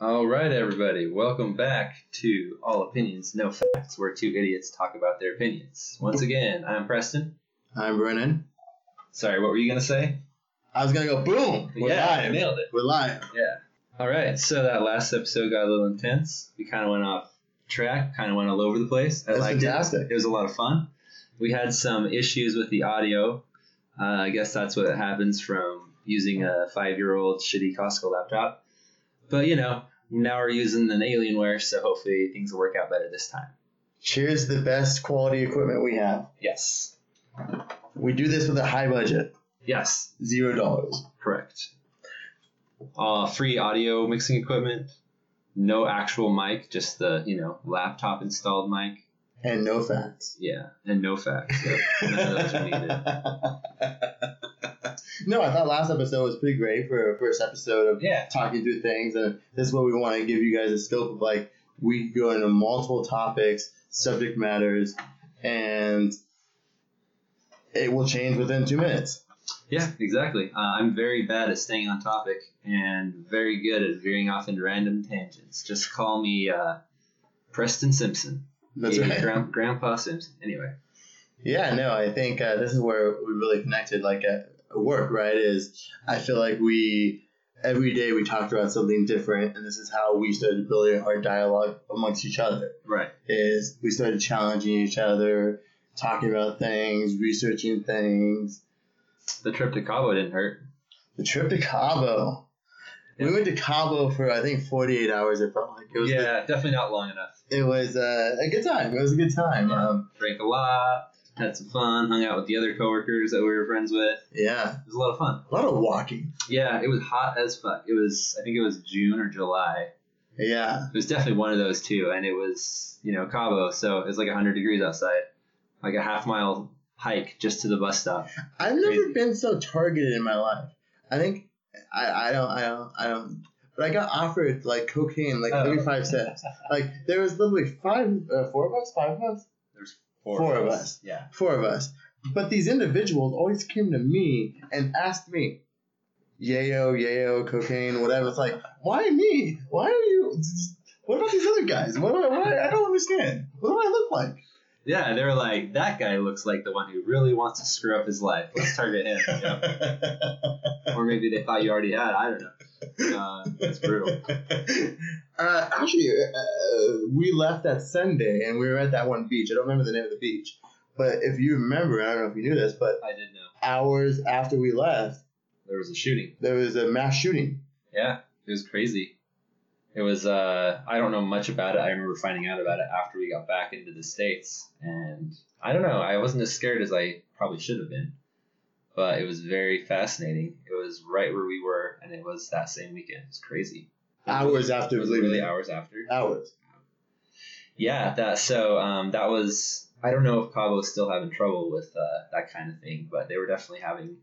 All right, everybody, welcome back to All Opinions, No Facts, where two idiots talk about their opinions. Once again, I'm Preston. I'm Brennan. Sorry, what were you gonna say? I was gonna go boom. We're yeah, live. nailed it. We're live. Yeah. All right, so that last episode got a little intense. We kind of went off track, kind of went all over the place. I That's liked fantastic. it. It was a lot of fun. We had some issues with the audio. Uh, I guess that's what happens from using a five-year-old shitty Costco laptop. But you know, now we're using an Alienware, so hopefully things will work out better this time. Cheers the best quality equipment we have. Yes. We do this with a high budget, Yes. zero dollars. Correct. Uh, free audio mixing equipment. No actual mic, just the you know laptop installed mic. And no facts. Yeah, and no facts. Yep. None of those are needed. no, I thought last episode was pretty great for a first episode of Yeah. talking through things, and this is what we want to give you guys a scope of like we go into multiple topics, subject matters, and it will change within two minutes. Yeah, exactly. Uh, I'm very bad at staying on topic and very good at veering off into random tangents. Just call me uh, Preston Simpson. That's right. Gran- Grandpa Simpson. Anyway. Yeah, no, I think uh, this is where we really connected, like at work, right? Is I feel like we every day we talked about something different, and this is how we started building our dialogue amongst each other. Right. Is we started challenging each other, talking about things, researching things. The trip to Cabo didn't hurt. The trip to Cabo. We went to Cabo for I think 48 hours. It felt like it was. yeah, definitely not long enough. it was uh, a good time. It was a good time. Yeah. Um, Drank a lot, had some fun, hung out with the other coworkers that we were friends with. yeah, It was a lot of fun. a lot of walking. Yeah, it was hot as fuck. It was, I think it was June or July. Yeah. It was definitely one of those two, and it was, you know, Cabo, so it was like 100 degrees outside. Like a half mile hike just to the bus stop. I've never Crazy. been so targeted in my life. I think I, I don't I don't I don't. But I got offered like cocaine like Oh. thirty five cents. Like there was literally five, uh, four of us, five of us, There's four, Four of us. us. Yeah. four of us. But these individuals always came to me and asked me, "Yayo, yayo, cocaine, whatever." It's like, why me? Why are you? What about these other guys? What? do I- What? I don't understand. What do I look like? Yeah, they were like, that guy looks like the one who really wants to screw up his life. Let's target him. know? Or maybe they thought you already had. I don't know. Uh, that's brutal. Uh, actually, uh, we left that Sunday and we were at that one beach. I don't remember the name of the beach, but if you remember, I don't know if you knew this, but I did know. hours after we left, There was a shooting. there was a mass shooting. Yeah, it was crazy. It was uh I don't know much about it. I remember finding out about it after we got back into the States and I don't know, I wasn't as scared as I probably should have been. But it was very fascinating. It was right where we were and it was that same weekend. It was crazy. Hours It after was leaving. really hours after. Hours. Yeah, that so um that was I don't know if Cabo's still having trouble with uh, that kind of thing, but they were definitely having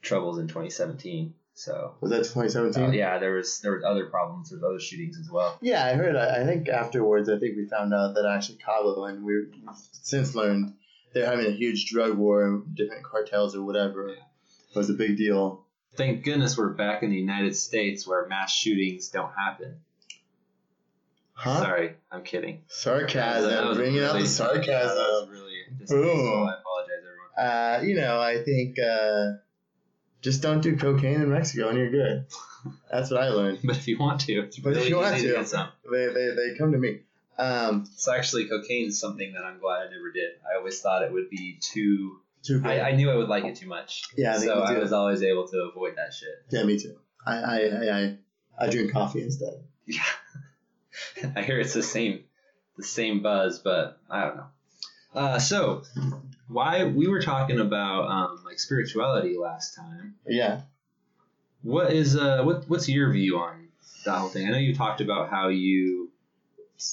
troubles in 2017. So Was that 2017? uh, yeah, there was there was other problems. There was other shootings as well. Yeah, I heard. I, I think afterwards, I think we found out that actually Cabo, and we've since learned they're having a huge drug war and different cartels or whatever. Yeah. It was a big deal. Thank goodness we're back in the United States where mass shootings don't happen. Huh? Sorry, I'm kidding. Sarcasm. That was bringing out the sarcasm. That was really. Boom. I apologize, everyone. Uh, you know, I think uh, just don't do cocaine in Mexico and you're good. That's what I learned. But if you want to, it's But if you want to. get some. They, they, they come to me. Um, So actually, cocaine is something that I'm glad I never did. I always thought it would be too. too. I, I knew I would like it too much. Yeah, I so I was always able to avoid that shit. yeah, me too. I, I, I, I, I drink coffee instead. Yeah. I hear it's the same, the same buzz, but I don't know. Uh, so why we were talking about um, like spirituality last time. Yeah. What is uh what what's your view on that whole thing? I know you talked about how you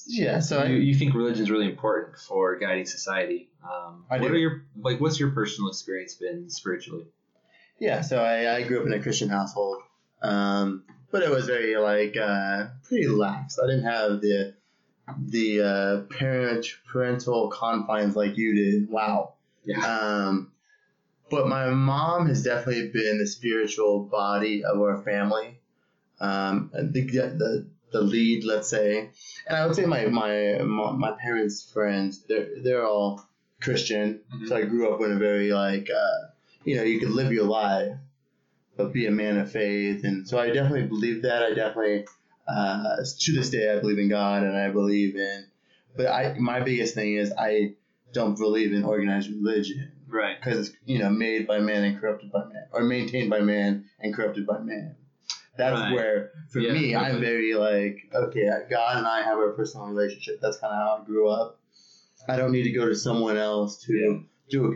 Yeah, so you, I, you think religion is really important for guiding society. Um, I what do. are your like what's your personal experience been spiritually? yeah, so I, I grew up in a Christian household. Um, but it was very like uh, pretty lax. I didn't have the the uh, parent parental confines like you did. Wow. Yeah. Um, but my mom has definitely been the spiritual body of our family. Um, the, the the lead, let's say. And I would say my my my, my parents' friends, they're they're all Christian. Mhm. So I grew up in a very like uh, you know you could live your life, but be a man of faith, and so I definitely believe that. I definitely uh, to this day I believe in God, and I believe in. But I my biggest thing is I don't believe in organized religion Right. because it's you know made by man and corrupted by man, or maintained by man and corrupted by man. That's Right. where, for Yeah, me, I'm very like, okay, God and I have a personal relationship. That's kind of how I grew up. I don't need to go to someone else to Yeah. do a,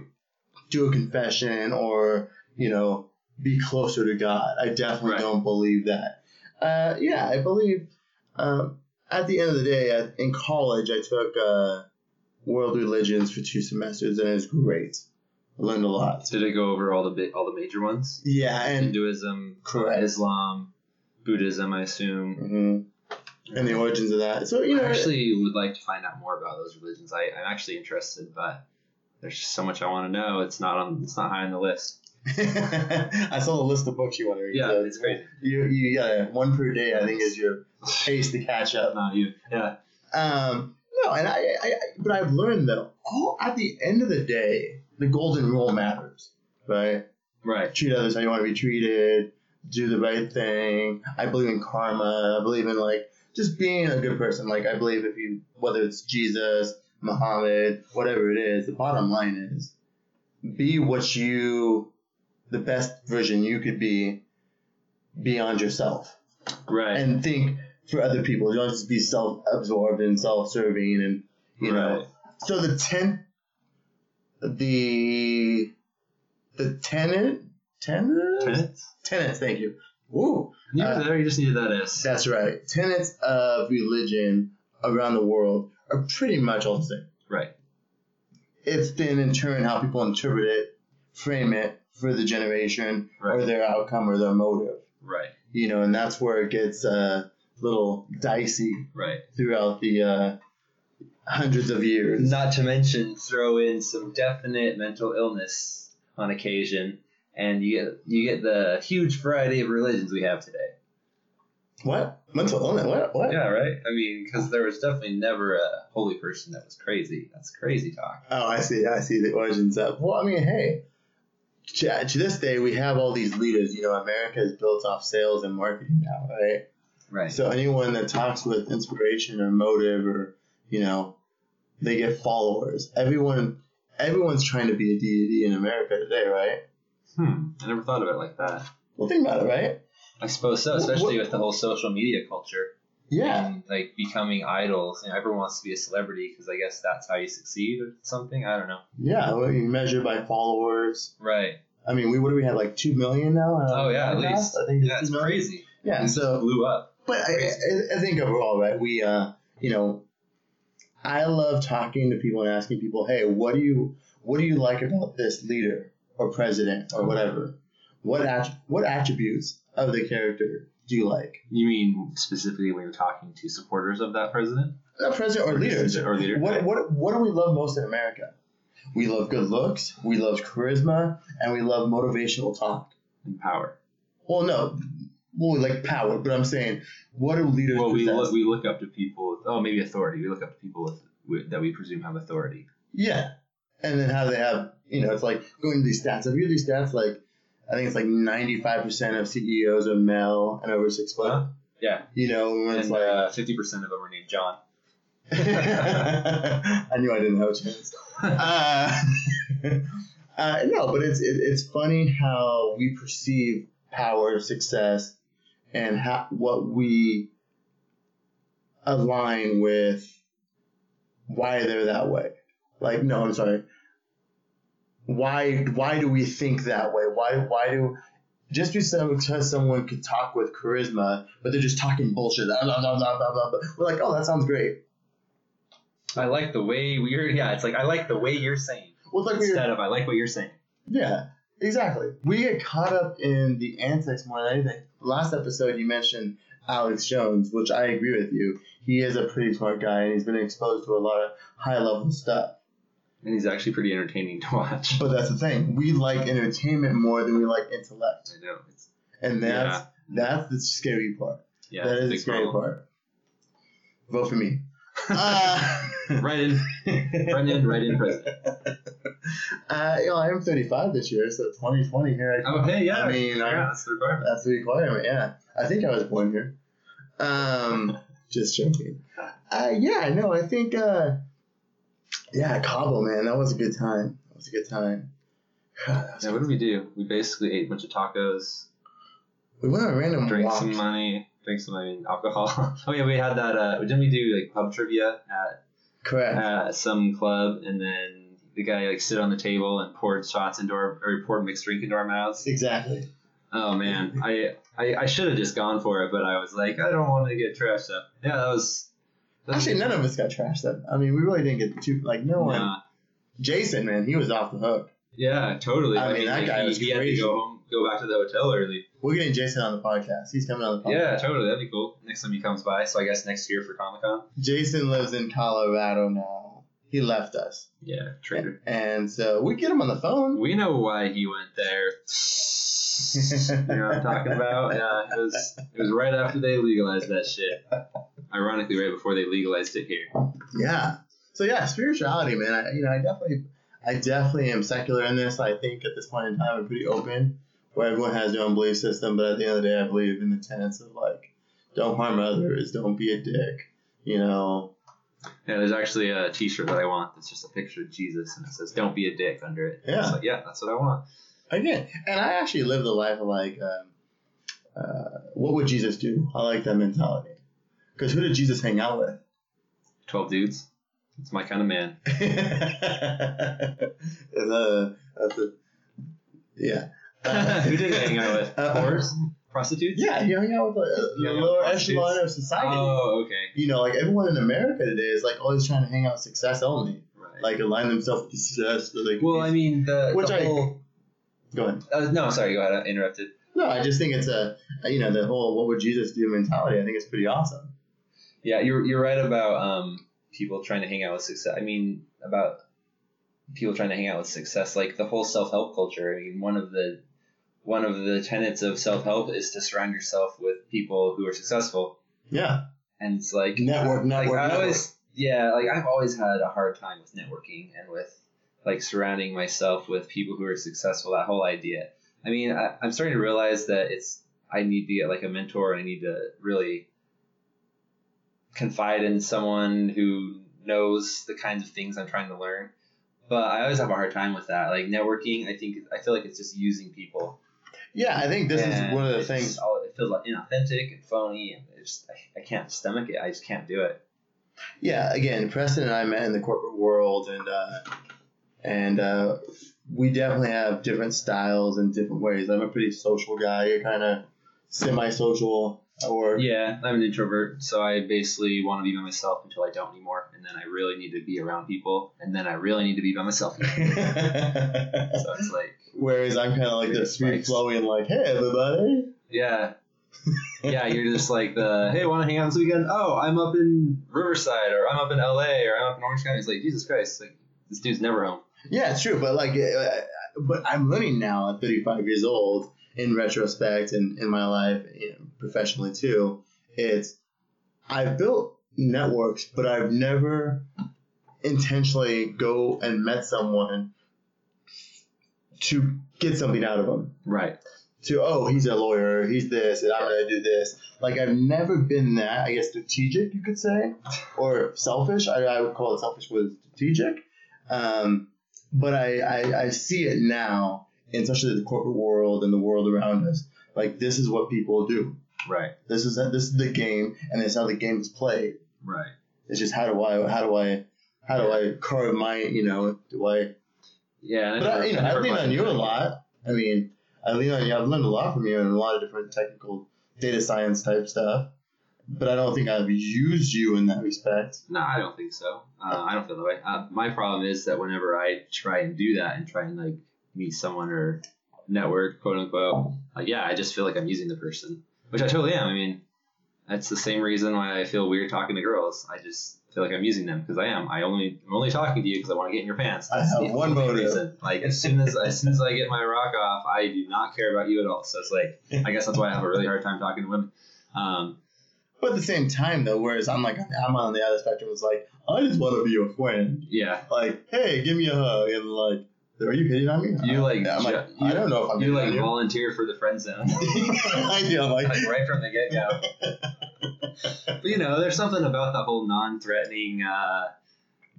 do a confession or you know be closer to God. I definitely Right. don't believe that. Uh, yeah, I believe. Um, at the end of the day, at, in college, I took uh, world religions for two semesters, and it was great. I learned a lot. Did it go over all the big, all the major ones? Yeah, and Hinduism, Correct. Islam, Buddhism, I assume. hmm and the origins of that. So you know, I actually would like to find out more about those religions. I, I'm actually interested, but there's just so much I want to know. It's not on. It's not high on the list. I saw the list of books you want to read. Yeah, so it's crazy. You you yeah, one per day. I think is your pace to catch up. Not you. Yeah. Um, no, and I, I, I but I've learned though, all at the end of the day, the golden rule matters, right? Right. Treat others how you want to be treated. Do the right thing. I believe in karma. I believe in like just being a good person. Like I believe if you whether it's Jesus, Muhammad, whatever it is, the bottom line is be what you the best version you could be beyond yourself Right. and think for other people. Don't just be self-absorbed and self-serving, and you know. Right. So the ten, the the tenant, tenant, Tenets? tenants. Thank you. Woo. You Uh, there. You just needed that S. That's right. Tenets of religion around the world are pretty much all the same. Right. It's then in turn how people interpret it, frame it for the generation or their outcome or their motive. Right. You know, and that's where it gets a little dicey Right. throughout the uh, hundreds of years. Not to mention throw in some definite mental illness on occasion, and you get you get the huge variety of religions we have today. What? Mental illness? What? What? Yeah, right. I mean, because there was definitely never a holy person that was crazy. That's crazy talk. Oh, I see. I see the origins of. Well, I mean, hey, to, uh, to this day, we have all these leaders. You know, America is built off sales and marketing now, right? Right. So anyone that talks with inspiration or motive or you know, they get followers. Everyone, everyone's trying to be a deity in America today, right? Hmm. I never thought of it like that. Well, think about it, right? I suppose so, especially what- with the whole social media culture. Yeah. And, like becoming idols. Know, everyone wants to be a celebrity because I guess that's how you succeed or something. I don't know. Yeah. Well, you measure by followers. Right. I mean, we what do we have like two million now? on Oh yeah, at least. I think it's yeah, it's 2 million. crazy. Yeah. It just So blew up. But I, I, I think overall, right, we, uh, you know, I love talking to people and asking people, hey, what do you, what do you like about this leader or president or whatever? What att- what attributes of the character do you like? You mean specifically when you're talking to supporters of that president Not president or leaders. Or leader. What, what, what do we love most in America? We love good looks, we love charisma, and we love motivational talk. and power. Well, no, well, we like power, but I'm saying, what do leaders Well, we possess? look, we look up to people. With, oh, maybe authority. We look up to people with, with that we presume have authority. Yeah. And then how they have, you know, it's like going to these stats. Have you heard these stats? Like, I think it's like 95% of CEOs are male and over six foot. Huh? Yeah, You know, when it's and like, uh, fifty percent of them are named John. I knew I didn't have a chance. Uh, uh, no, but it's it, it's funny how we perceive power, success, and mm-hmm. how what we align with why they're that way. Like, no, I'm sorry. Why why do we think that way? Why why do just because someone could talk with charisma, but they're just talking bullshit, blah, blah, blah, blah, blah, blah, we're like, oh, that sounds great. I like the way we're. Yeah, it's like I like the way you're saying Well, like instead of I like what you're saying. Yeah, exactly. We get caught up in the antics more than anything. Last episode, you mentioned Alex Jones, which I agree with you. He is a pretty smart guy, and he's been exposed to a lot of high level stuff. And he's actually pretty entertaining to watch. But that's the thing. We like entertainment more than we like intellect, I know. It's, and that's that's the scary part. yeah, that is the scary problem. part. vote for me. Uh, right in, right in, right in president. uh, you know, I am 35 this year, so 2020 here. I come. Oh, hey, yeah. I mean, I- yeah, that's the requirement. That's the requirement. Yeah, I think I was born here. Um, just joking. Uh, yeah, no, I think. Uh, yeah, Cabo, man, that was a good time. That was a good time. Was Yeah, what did we do? We basically ate a bunch of tacos, We went on a random drank walk. some money, drank some I mean alcohol. oh yeah, we had that. Uh, didn't we do like pub trivia at Correct. at some club, and then the guy like sit on the table and poured shots into our or poured mixed drink into our mouths. exactly. Oh man, I I, I should have just gone for it, but I was like, I don't want to get trashed up. Yeah, that was. that was- Actually, none of us got trashed up. I mean, we really didn't get too like no one. Nah. Jason, man, he was off the hook. Yeah, totally. I mean, that like, guy he, was he had to go home, go back to the hotel early. We're getting Jason on the podcast. He's coming on the podcast. Yeah, totally. That'd be cool. Next time he comes by. So I guess next year for Comic Con. Jason lives in Colorado now. He left us, Yeah, traitor. and so we get him on the phone. We know why he went there. you know what I'm talking about? Yeah, it was it was right after they legalized that shit. Ironically, right before they legalized it here. Yeah. So yeah, spirituality, man. I, you know, I definitely, I definitely am secular in this. I think at this point in time, I'm pretty open, where everyone has their own belief system. But at the end of the day, I believe in the tenets of like, don't harm others, don't be a dick. You know. Yeah, there's actually a T-shirt that I want. That's just a picture of Jesus, and it says "Don't be a dick" under it. Yeah. It's like, yeah, that's what I want. Again, and I actually live the life of like, um, uh, what would Jesus do? I like that mentality. Because who did Jesus hang out with? Twelve dudes. It's my kind of man. A, that's a, yeah. Who did he hang out with? Uh, Whores? Prostitutes? Yeah, you hang out with the, the Yeah, lower echelon of society. Oh, okay. you know, like everyone in America today is like always trying to hang out with success only, Right. like align themselves with success. Like, well, I mean, the, Which the I- whole. go ahead. Uh, no, sorry. Go ahead. I interrupted. No, I just think it's a, you know, the whole "what would Jesus do" mentality. I think it's pretty awesome. Yeah, you're you're right about um people trying to hang out with success. I mean about people trying to hang out with success, like the whole self help culture. I mean, one of the one of the tenets of self help is to surround yourself with people who are successful, Yeah, and it's like Network, like, network, I network. always yeah, like I've always had a hard time with networking and with like surrounding myself with people who are successful. That whole idea. I mean, I, I'm starting to realize that it's I need to get like a mentor. I need to really confide in someone who knows the kinds of things I'm trying to learn. But I always have a hard time with that. Like networking, I think I feel like it's just using people. Yeah. I think this is one of the things. all- it feels like inauthentic and phony, and it's just I, I can't stomach it. I just can't do it. Yeah, again, Preston and I met in the corporate world, and uh, and uh, we definitely have different styles and different ways. I'm a pretty social guy. You're kind of semi-social, or Yeah, I'm an introvert, so I basically want to be by myself until I don't anymore, and then I really need to be around people, and then I really need to be by myself. so it's like, Whereas I'm kind of like the free Spikes. flowing, like, hey everybody. yeah, yeah, you're just like the hey, want to hang out this weekend? Oh, I'm up in Riverside, or I'm up in LA, or I'm up in Orange County. It's like Jesus Christ, like this dude's never home. Yeah, it's true, but like, uh, but I'm learning now at 35 years old, in retrospect, and in my life, you know, professionally too. It's I've built networks, but I've never intentionally go and met someone to get something out of them. Right. To oh, he's a lawyer, he's this, and I'm gonna do this. Like I've never been that. I guess strategic, you could say, or selfish. I, I would call it selfish with strategic. Um, but I, I, I see it now, in especially the corporate world and the world around us. Like this is what people do. Right. This is this is the game, and this is how the game is played. Right. It's just how do I how do I how do I carve my you know do I? Yeah. But I, you know I lean on you a lot. I mean, I lean on you. I've learned a lot from you and a lot of different technical data science type stuff. But I don't think I've used you in that respect. No, I don't think so. Uh, I don't feel that way. Uh, my problem is that whenever I try and do that and try and like meet someone or network, quote unquote, uh, yeah, I just feel like I'm using the person, which I totally am. I mean, that's the same reason why I feel weird talking to girls. I just feel like I'm using them because I am. I only I'm only talking to you because I want to get in your pants. I That's have the one motive. reason. Like as soon as as soon as I get my rock off, I do not care about you at all. So it's like I guess that's why I have a really hard time talking to women. Um, But at the same time, though, whereas I'm like, I'm on the other spectrum, was like, I just want to be your friend. Yeah. Like, hey, give me a hug, and like, are you hitting on me? You like, I'm like, ju- I don't know if I'm You like on you. volunteer for the friend zone. I do. Like, like right from the get go. But you know, there's something about the whole non-threatening, uh,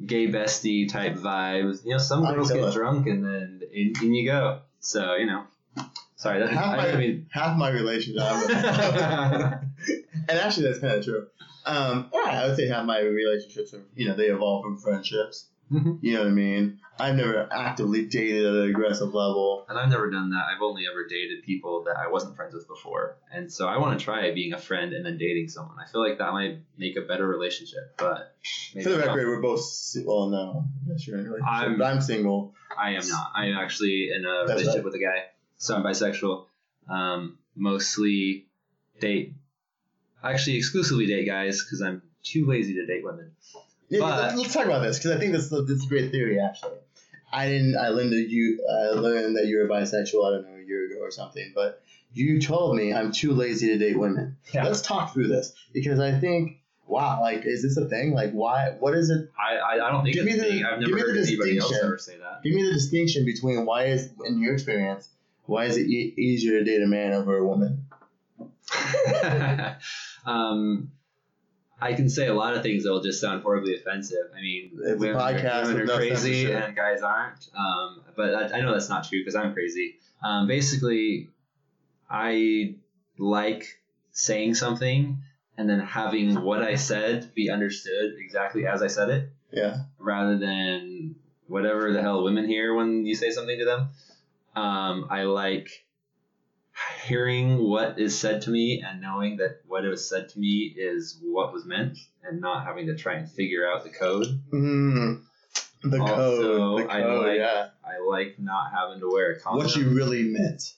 gay bestie type vibe. You know, some girls get it. drunk and then in, in you go. So you know, sorry, that, half I my didn't mean. half my relationship. and actually, that's kind of true. Um, yeah, I would say half my relationships are, you know, they evolve from friendships. Mhm. You know what I mean? I've never actively dated at an aggressive level. And I've never done that. I've only ever dated people that I wasn't friends with before. And so I want to try being a friend and then dating someone. I feel like that might make a better relationship, but maybe For the record, we're both. Well, no, I guess you're in a relationship. I'm- but I'm single. I am not. I am actually in a That's relationship right. with a guy. So I'm bisexual. Um, mostly date. Actually, exclusively date guys because I'm too lazy to date women. Yeah, But- let's, talk about this because I think this this is a great theory. Actually, I didn't. I learned that you. I learned that you were bisexual. I don't know a year ago or something. But you told me I'm too lazy to date women. Yeah. Let's talk through this because I think. Wow, like, is this a thing? Like, why? What is it? I, I, don't think Give me the- thing. I've give never me heard anybody else distinction. ever say that. Give me the distinction between why is, in your experience, why is it e- easier to date a man over a woman? um, I can say a lot of things that will just sound horribly offensive. I mean, It's women, podcast women are crazy censorship. and guys aren't. Um, but I, I know that's not true because I'm crazy. Um, basically, I like saying something and then having what I said be understood exactly as I said it Yeah. rather than whatever the hell women hear when you say something to them. Um, I like hearing what is said to me and knowing that what was said to me is what was meant and not having to try and figure out the code. Mm, the Also, code. The I like- yeah. I like not having to wear a condom. What you really meant.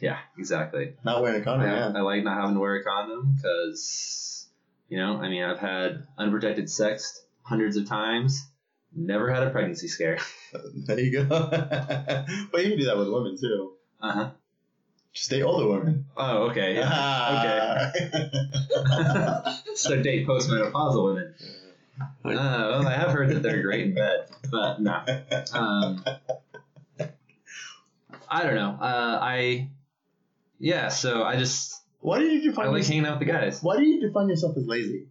yeah, exactly. Not wearing a condom, I, yeah. I like not having to wear a condom because, you know, I mean, I've had unprotected sex hundreds of times, never had a pregnancy scare. There you go. but you can do that with women too. Uh huh. Just date older women. Oh, okay. Yeah. okay. so date postmenopausal women. Uh, well, I have heard that they're great in bed, but no. Um, I don't know. Uh, I, yeah. So I just Why do you I define like yourself? hanging out with the guys. Why do you define yourself as lazy?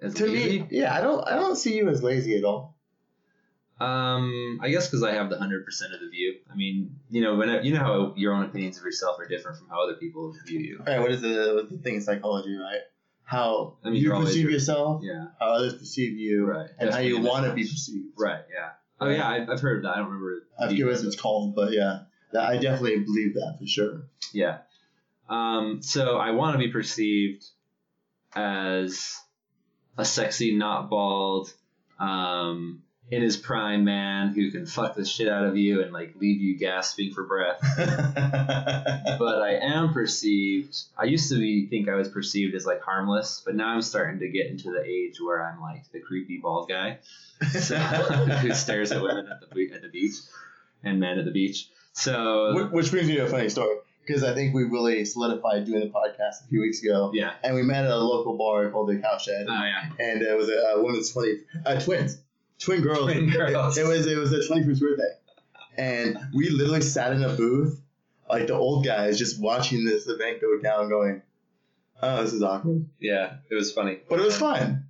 It's To easy. me, yeah, I don't. I don't see you as lazy at all. Um, I guess because I have the hundred percent of the view. I mean, you know, when you know how your own opinions of yourself are different from how other people view you. Right. What is the what's the thing in psychology, right? How I mean, you perceive your- yourself, Yeah. how others perceive you, Right. and how you want to be perceived. Right. Yeah. Oh yeah, I've, I've heard of that. I don't remember. I forget what it's called, but yeah, that, I definitely believe that for sure. Yeah. Um, so I want to be perceived as a sexy, not bald, um, in his prime man who can fuck the shit out of you and like leave you gasping for breath. But I am perceived. I used to be think I was perceived as like harmless, but now I'm starting to get into the age where I'm like the creepy bald guy so, who stares at women at the at the beach and men at the beach. So Which brings me to a funny story because I think we really solidified doing the podcast a few weeks ago, yeah. and we met at a local bar called the Cowshed. Oh yeah. and it was a, a woman's twenty uh, twins, twin girls. Twin girls. It, was it was their twenty first birthday, and we literally sat in a booth like the old guys just watching this event go down, going, "Oh, this is awkward," Yeah, it was funny. but it was fun.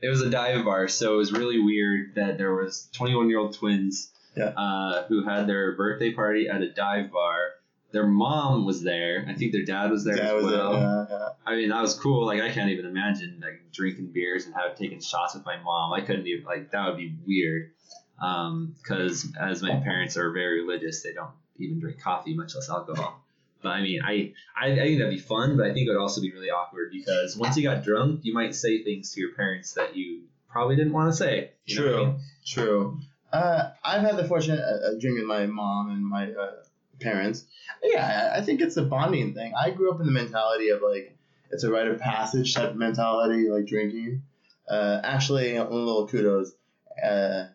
It was a dive bar, so it was really weird that there was 21 year old twins Yeah. uh, who had their birthday party at a dive bar. Their mom was there. I think their dad was there That as was well. Yeah, yeah. I mean, that was cool. Like, I can't even imagine like drinking beers and have taken shots with my mom. I couldn't even like that would be weird. Because as my parents are very religious, they don't even drink coffee, much less alcohol. But I mean, I, I I think that'd be fun, but I think it would also be really awkward because once you got drunk, you might say things to your parents that you probably didn't want to say. What I True. mean? True. Uh, I've had the fortunate uh, of drinking with my mom and my uh, parents. Yeah, I think it's a bonding thing. I grew up in the mentality of like it's a rite of passage type of mentality, like drinking. Uh, actually, a little kudos. Uh,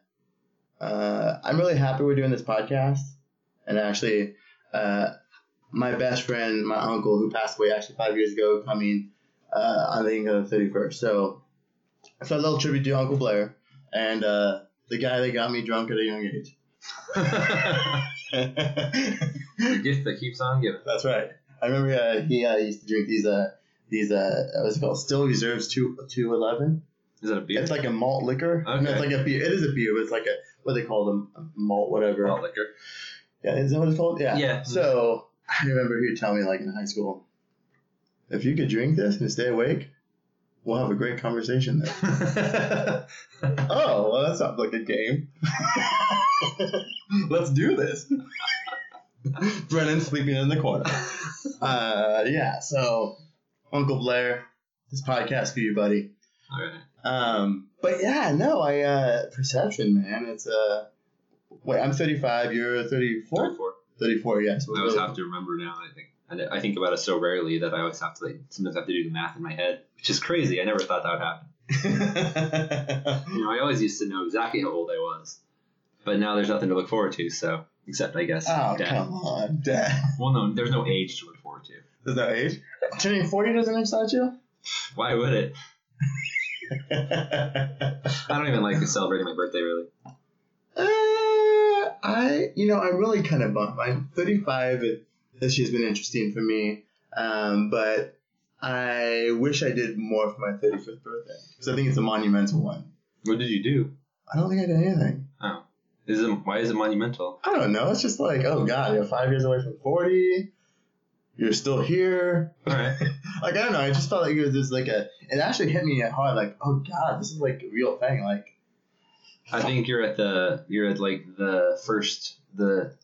uh, I'm really happy we're doing this podcast, and actually, uh, my best friend, my uncle, who passed away actually five years ago, coming uh, on the evening of the 31st. So, so a little tribute to Uncle Blair and uh, the guy that got me drunk at a young age. The gift that keeps on giving. That's right. I remember uh, he uh, used to drink these uh these uh what's it called Steel Reserves two two eleven. Is that a beer? It's like a malt liquor. No, Okay. it's like a beer. It is a beer, but it's like a what they call them a malt whatever. malt liquor. Yeah, is that what it's called? Yeah. Yeah. So I remember he would tell me like in high school, if you could drink this and stay awake, we'll have a great conversation then. oh, well, that sounds like a game. Let's do this. Brennan sleeping in the corner. Uh, yeah, so Uncle Blair, this podcast for you, buddy. All right. Um, but yeah, no, I uh, perception, man. It's uh, wait, I'm 35. You're 34. 34. 34, yes. I always have to remember now. I think and I think about it so rarely that I always have to like sometimes have to do the math in my head, which is crazy. I never thought that would happen. You know, I always used to know exactly how old I was, but now there's nothing to look forward to. So except I guess oh, death. come on, Dad. Well, no, there's no age to look forward to. There's no age. Turning 40 doesn't excite you? Why would it? I don't even like celebrating my birthday really. Uh, I, you know, I'm really kind of bummed. I'm 35. It, this year's been interesting for me, um, but I wish I did more for my 35th birthday because I think it's a monumental one. What did you do? I don't think I did anything. Oh, is it why is it monumental? I don't know. It's just like, oh God, you're five years away from 40. You're still here. All right. like I don't know. I just felt like it was just like a. It actually hit me hard. Like, oh God, this is like a real thing. Like, I think you're at the you're at like the first the the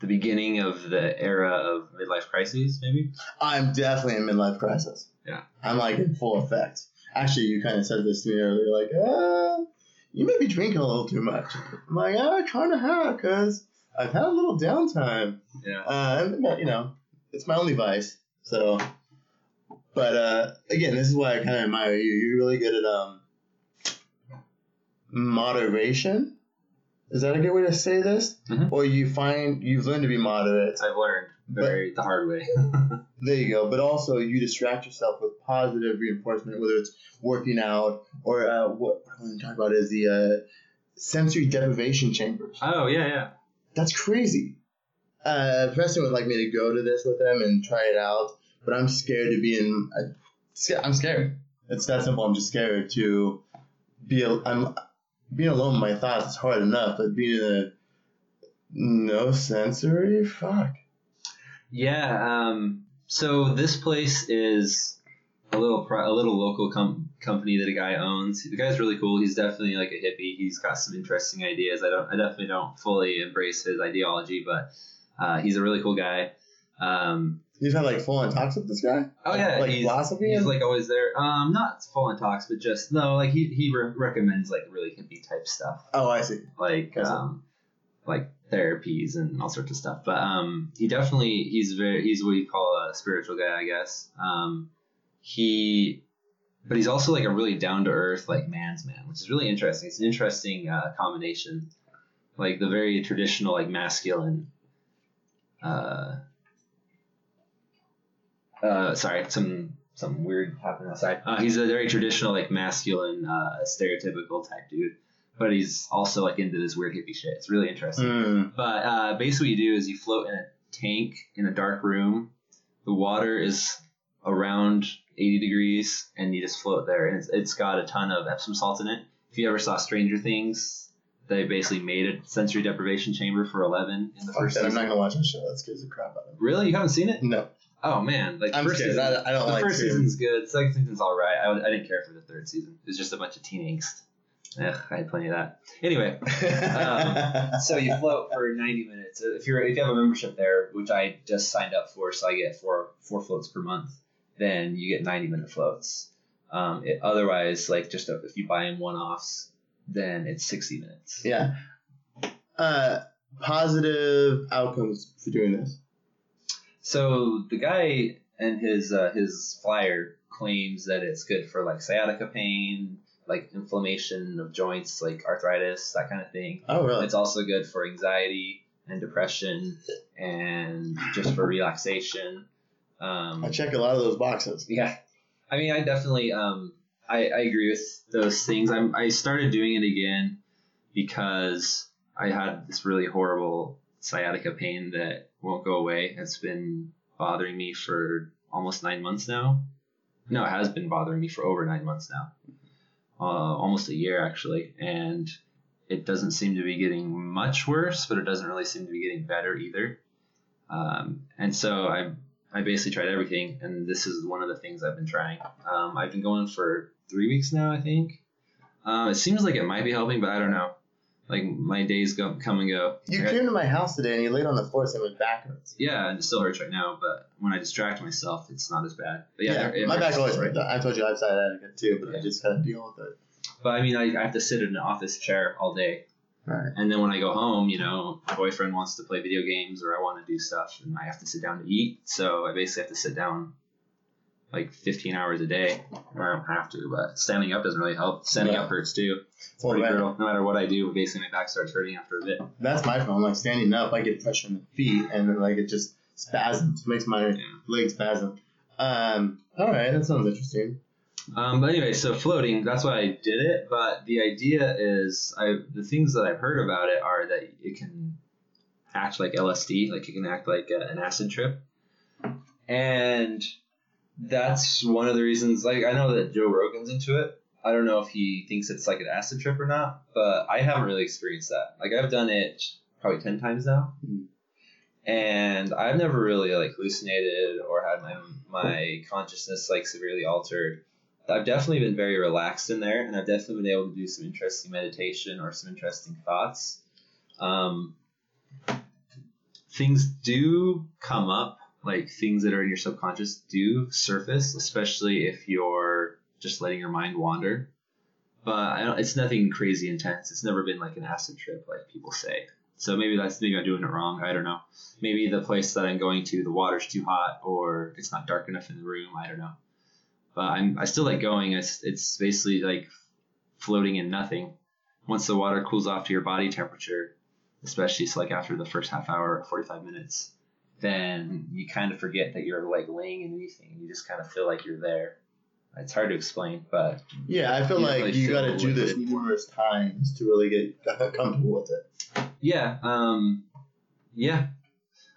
the beginning of the era of midlife crises, maybe. I'm definitely in midlife crisis. Yeah. I'm like in full effect. Actually, you kind of said this to me earlier, like, uh, you may be drinking a little too much. I'm like, yeah, I kind of have, because I've had a little downtime. Yeah. Uh, and, you know, it's my only vice. So, but uh, again, this is why I kind of admire you. You're really good at um moderation. Is that a good way to say this? Mhm. Or you find you've learned to be moderate. I've learned very the hard way. There you go. But also, you distract yourself with positive reinforcement, whether it's working out or uh, what I want to talk about is the uh, sensory deprivation chambers. oh yeah, yeah. That's crazy. Uh, Preston would like me to go to this with him and try it out, but I'm scared to be in. I, I'm scared. It's that simple. I'm just scared to be. I'm being alone with my thoughts is hard enough, but being in a no sensory fuck. Yeah. Um. So this place is a little pri- a little local com- company that a guy owns. The guy's really cool. He's definitely like a hippie. He's got some interesting ideas. I don't. I definitely don't fully embrace his ideology, but uh, he's a really cool guy. Um, You've had like full on talks with this guy. Oh yeah, like he's, philosophy. he's like always there. Um, not full on talks, but just no, like he he re- recommends like really hippie type stuff, oh, I see. like Gotcha. um, like therapies and all sorts of stuff. But um, he definitely he's very he's what you call a spiritual guy, I guess. Um, he, but he's also like a really down to earth like man's man, which is really interesting. It's an interesting uh, combination, like the very traditional like masculine. Uh, uh, sorry, some some weird happened outside. Uh, he's a very traditional, like masculine, uh, stereotypical type dude, but he's also like into this weird hippie shit. It's really interesting. Mm. But uh, basically, what you do is you float in a tank in a dark room. The water is around 80 degrees, and you just float there. And it's, it's got a ton of Epsom salt in it. If you ever saw Stranger Things, they basically made a sensory deprivation chamber for 11 in the Fuck first that. I'm not gonna watch this show. That scares the crap out of me. Really, you haven't seen it? No, Oh man, like I'm first scared. season, I, I don't the like. first to- season's good. Second season's all right. I, I didn't care for the third season. It was just a bunch of teen angst. Ugh, I had plenty of that. Anyway, Um, so you float for 90 minutes. If you're if you have a membership there, which I just signed up for, so I get four four floats per month, then you get 90 minute floats. Um, it, otherwise, like just a, if you buy in one offs, then it's 60 minutes. yeah. Uh, positive outcomes for doing this. So the guy and his uh, his flyer claims that it's good for like sciatica pain, like inflammation of joints, like arthritis, that kind of thing. Oh, really? It's also good for anxiety and depression and just for relaxation. Um, I check a lot of those boxes. yeah, I mean, I definitely, um, I, I agree with those things. I'm, I started doing it again because I had this really horrible sciatica pain that won't go away. It's been bothering me for almost nine months now. No, it has been bothering me for over nine months now, uh, almost a year actually, and it doesn't seem to be getting much worse, but it doesn't really seem to be getting better either. Um, and so I I basically tried everything, and this is one of the things I've been trying. Um, I've been going for three weeks now, I think. Uh, it seems like it might be helping, but I don't know. Like my days go come and go. You came to my house today and you laid on the floor saying my back hurts. yeah, and it still hurts right now, but when I distract myself, it's not as bad. But yeah, Yeah, my back always still. hurts. I told you I have sciatica too, but I just kind of deal with it. But I mean, I, I have to sit in an office chair all day, Right. and then when I go home, you know, my boyfriend wants to play video games or I want to do stuff, and I have to sit down to eat. So I basically have to sit down like 15 hours a day. I don't have to, but standing up doesn't really help. Standing Yeah. up hurts too. It's Pretty right. brutal. No matter what I do, basically my back starts hurting after a bit. That's my problem. Like standing up, I get pressure on the feet, and then like it just spasms, makes my Yeah. legs spasm. Um, all right, that sounds interesting. Um, but anyway, so floating, that's why I did it. But the idea is, I the things that I've heard about it are that it can act like LSD, like it can act like a, an acid trip, and that's one of the reasons. Like I know that Joe Rogan's into it. I don't know if he thinks it's like an acid trip or not, but I haven't really experienced that. Like I've done it probably ten times now, Hmm. and I've never really like hallucinated or had my my consciousness like severely altered. I've definitely been very relaxed in there, and I've definitely been able to do some interesting meditation or some interesting thoughts. Um, things do come up, like things that are in your subconscious do surface, especially if you're just letting your mind wander. But it's nothing crazy intense. It's never been like an acid trip, like people say. So maybe that's maybe I'm doing it wrong. I don't know. Maybe the place that I'm going to, the water's too hot, or it's not dark enough in the room. I don't know but I'm I still like going. It's it's basically like floating in nothing. Once the water cools off to your body temperature, especially so like after the first half hour or 45 minutes, then you kind of forget that you're like laying in anything. You just kind of feel like you're there. It's hard to explain, but Yeah, I feel like really you got to do this more. numerous times to really get comfortable with it. yeah, um, yeah,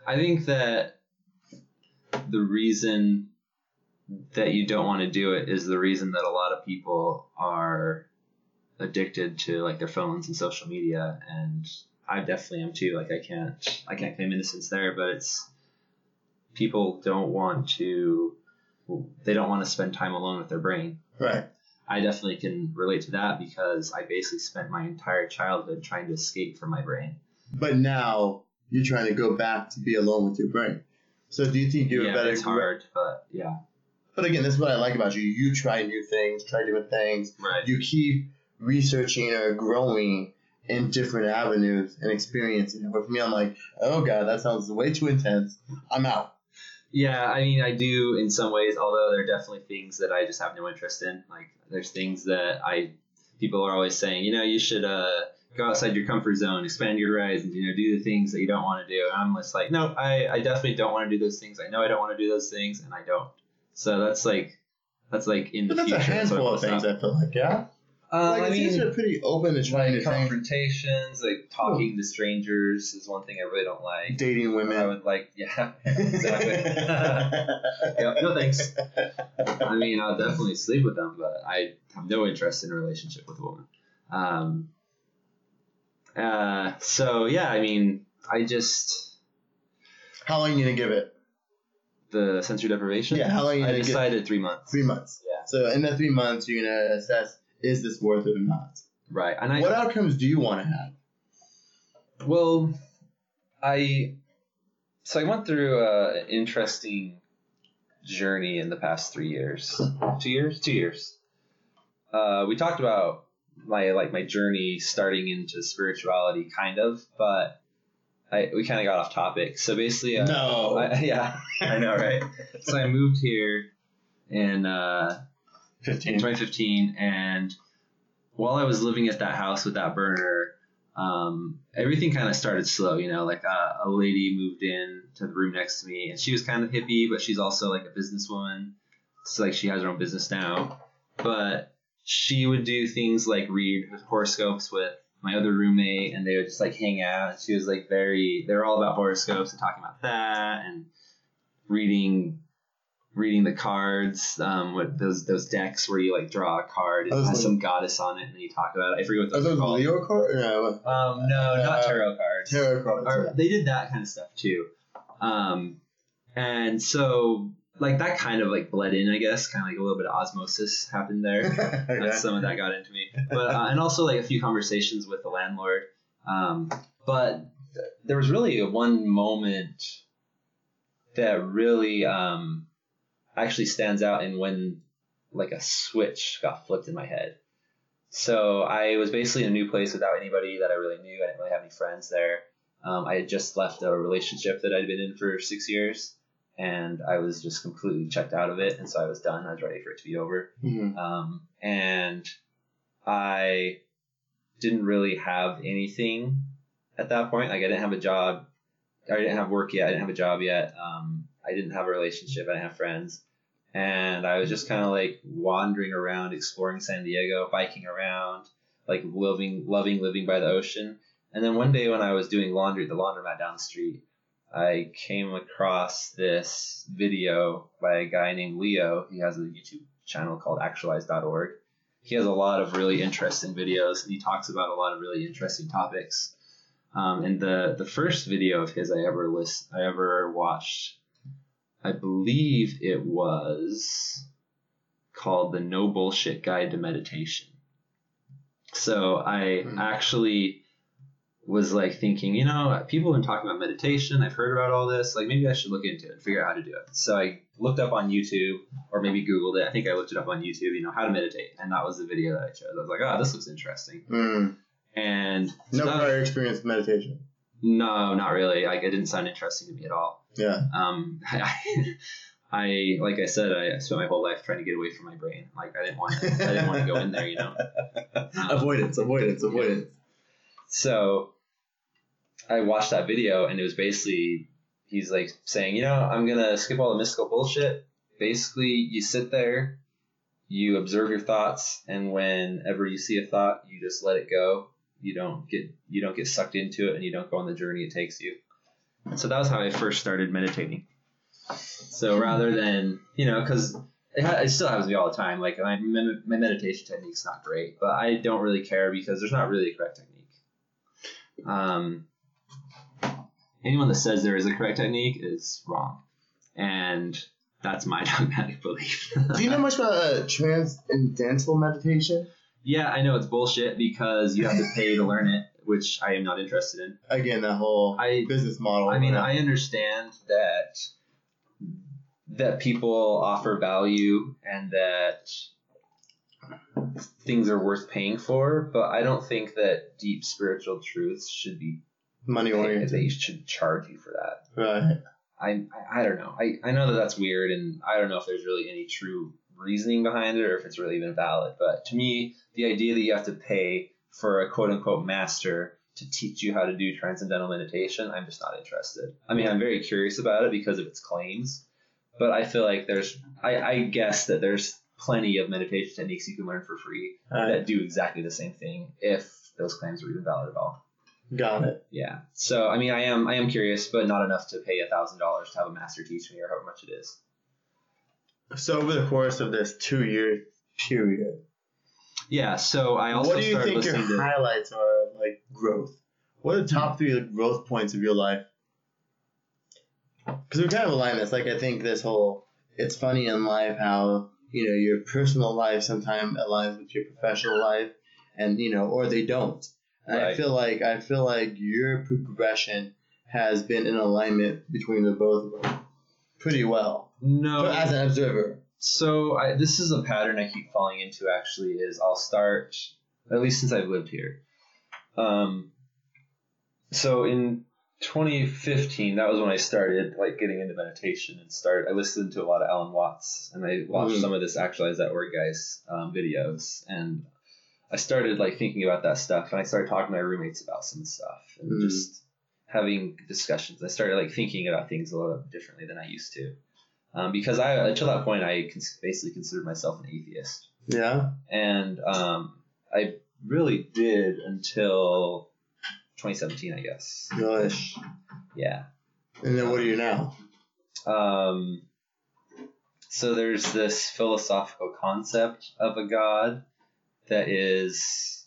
I think that the reason that you don't want to do it is the reason that a lot of people are addicted to like their phones and social media and I definitely am too like I can't I can't claim innocence there but it's people don't want to they don't want to spend time alone with their brain Right. I definitely can relate to that because I basically spent my entire childhood trying to escape from my brain But now you're trying to go back to be alone with your brain. So do you think you're yeah, a better? it's hard but yeah But again, this is what I like about you. You try new things, try different things. right You keep researching or growing in different avenues and experiencing it. But for me, I'm like, oh god, that sounds way too intense. I'm out. Yeah, I mean, I do in some ways, although there are definitely things that I just have no interest in. Like, there's things that I, people are always saying, you know, you should uh, go outside your comfort zone, expand your horizons, you know, do the things that you don't want to do. And I'm just like, no, I, I definitely don't want to do those things. I know I don't want to do those things, and I don't. So that's like, that's like in the But that's future. a that's I handful of things. I feel like, yeah. Um, like I mean, you're pretty open to trying like to things. confrontations, like talking to strangers is one thing I really don't like. Dating women, I would like, yeah, exactly. yeah, no thanks. I mean, I'll definitely sleep with them, but I have no interest in a relationship with a woman. Um, uh, so yeah, I mean, I just How long are you gonna give it? the sensory deprivation. Yeah, how long are you I gonna give? decided three months. Three months. Yeah. So in that three months, you're gonna assess is this worth it or not. Right, and I what outcomes do you want to have? Well, I so I went through an interesting journey in the past three years. Two years? Two years. Uh, we talked about my like my journey starting into spirituality, kind of, but I we kind of got off topic. So basically, uh, no. I, yeah, I know, right? so I moved here and uh, in Fifteen. 2015, and while I was living at that house with that burner, um, everything kind of started slow. You know, like uh, a lady moved in to the room next to me, and she was kind of hippie, but she's also like a businesswoman. So like she has her own business now, but she would do things like read horoscopes with my other roommate, and they would just like hang out. She was like very, they're all about horoscopes and talking about that and reading reading the cards, um, with those those decks where you like draw a card and has like- some goddess on it, and then you talk about it. I forget what Are those are those called. Leo cards? No, Um, no, not Uh, tarot cards. tarot cards. Or they did that kind of stuff too. Um, and so like that kind of like bled in, I guess, kind of like a little bit of osmosis happened there. Okay. That's some of that got into me, but uh, and also like a few conversations with the landlord. Um, but th- there was really one moment that really um, actually stands out in when like a switch got flipped in my head. So I was basically in a new place without anybody that I really knew. I didn't really have any friends there. Um, I had just left a relationship that I'd been in for six years, and I was just completely checked out of it. And so I was done. I was ready for it to be over. Mhm. Um, and I didn't really have anything at that point. Like I didn't have a job. I didn't have work yet. I didn't have a job yet. Um, I didn't have a relationship. I didn't have friends. And I was just kind of like wandering around, exploring San Diego, biking around, like living, loving living by the ocean. And then one day when I was doing laundry at the laundromat down the street, I came across this video by a guy named Leo. He has a YouTube channel called actualize.org. He has a lot of really interesting videos and he talks about a lot of really interesting topics. Um, and the, the first video of his I ever list I ever watched, I believe it was called the No Bullshit Guide to Meditation. So I Hmm. actually was like thinking, you know, people have been talking about meditation. I've heard about all this. Like maybe I should look into it and figure out how to do it. So I looked up on YouTube or maybe Googled it. I think I looked it up on YouTube, you know, how to meditate. And that was the video that I chose. I was like, oh, this looks interesting. Mm. And No so prior experience with meditation. no, not really. Like it didn't sound interesting to me at all. Yeah. Um, I, I, like I said, I spent my whole life trying to get away from my brain. Like I didn't want to, I didn't want to go in there, you know. Um, avoidance, avoidance, avoidance. So I watched that video and it was basically he's like saying, you know, I'm gonna skip all the mystical bullshit. Basically, you sit there, you observe your thoughts, and whenever you see a thought, you just let it go. You don't get you don't get sucked into it, and you don't go on the journey it takes you. So that was how I first started meditating. So rather than you know, because it, ha- it still happens to me all the time. Like my my meditation technique's not great, but I don't really care because there's not really a correct technique. Um, anyone that says there is a correct technique is wrong, and that's my dogmatic belief. Do you know much about uh, transcendental meditation? yeah, I know it's bullshit because you have to pay to learn it, which I am not interested in. Again, that whole I business model. I mean, I understand that that people offer value and that things are worth paying for, but I don't think that deep spiritual truths should be money oriented. they should charge you for that. Right. I, I I don't know. I, I know that that's weird, and I don't know if there's really any true reasoning behind it or if it's really even valid. But to me, the idea that you have to pay for a quote unquote master to teach you how to do transcendental meditation, I'm just not interested. I mean, I'm very curious about it because of its claims, but I feel like there's, I, I guess that there's plenty of meditation techniques you can learn for free Right. that do exactly the same thing if those claims were even valid at all. Got it. Yeah. So I mean, I am I am curious, but not enough to pay a thousand dollars to have a master teach me or however much it is. So over the course of this two year period, Yeah. So I also what do you started think your listening to. highlights are of like growth? What are the top three like, growth points of your life? Because we kind of align this. Like I think this whole it's funny in life how you know your personal life sometimes aligns with your professional life, and you know or they don't. And I Right. feel like I feel like your progression has been in alignment between the both of them pretty well. No. But as an observer, So I, this is a pattern I keep falling into. Actually, is I'll start at least since I've lived here. Um. So in 2015, that was when I started like getting into meditation and start. I listened to a lot of Alan Watts and I watched Mhm. some of this actualize that guys um, videos and I started like thinking about that stuff, and I started talking to my roommates about some stuff, and Mm. just having discussions. I started like thinking about things a little differently than I used to, um, because I until that point I cons- basically considered myself an atheist, Yeah. and um, I really did until 2017, I guess. Gosh. Yeah. And then what are you now? Um, so there's this philosophical concept of a god that is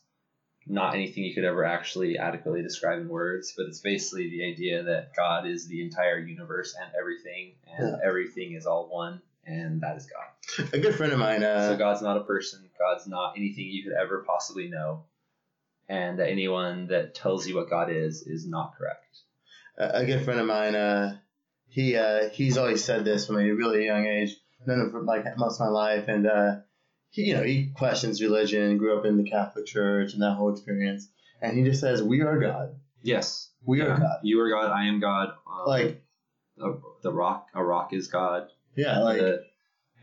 not anything you could ever actually adequately describe in words, but it's basically the idea that God is the entire universe and everything, and everything is all one, and that is God. A good friend of mine. Uh... so God's not a person. God's not anything you could ever possibly know, and that anyone that tells you what God is is not correct. a a good friend of mine. Uh, he uh, he's always said this from a really young age. Known him for like most of my life, and uh, he you know he questions religion. Grew up in the Catholic Church and that whole experience. And he just says, "We are God. Yes, We are God." You are God. I am God. Um, Like a, the rock. A rock is God. yeah, like Uh,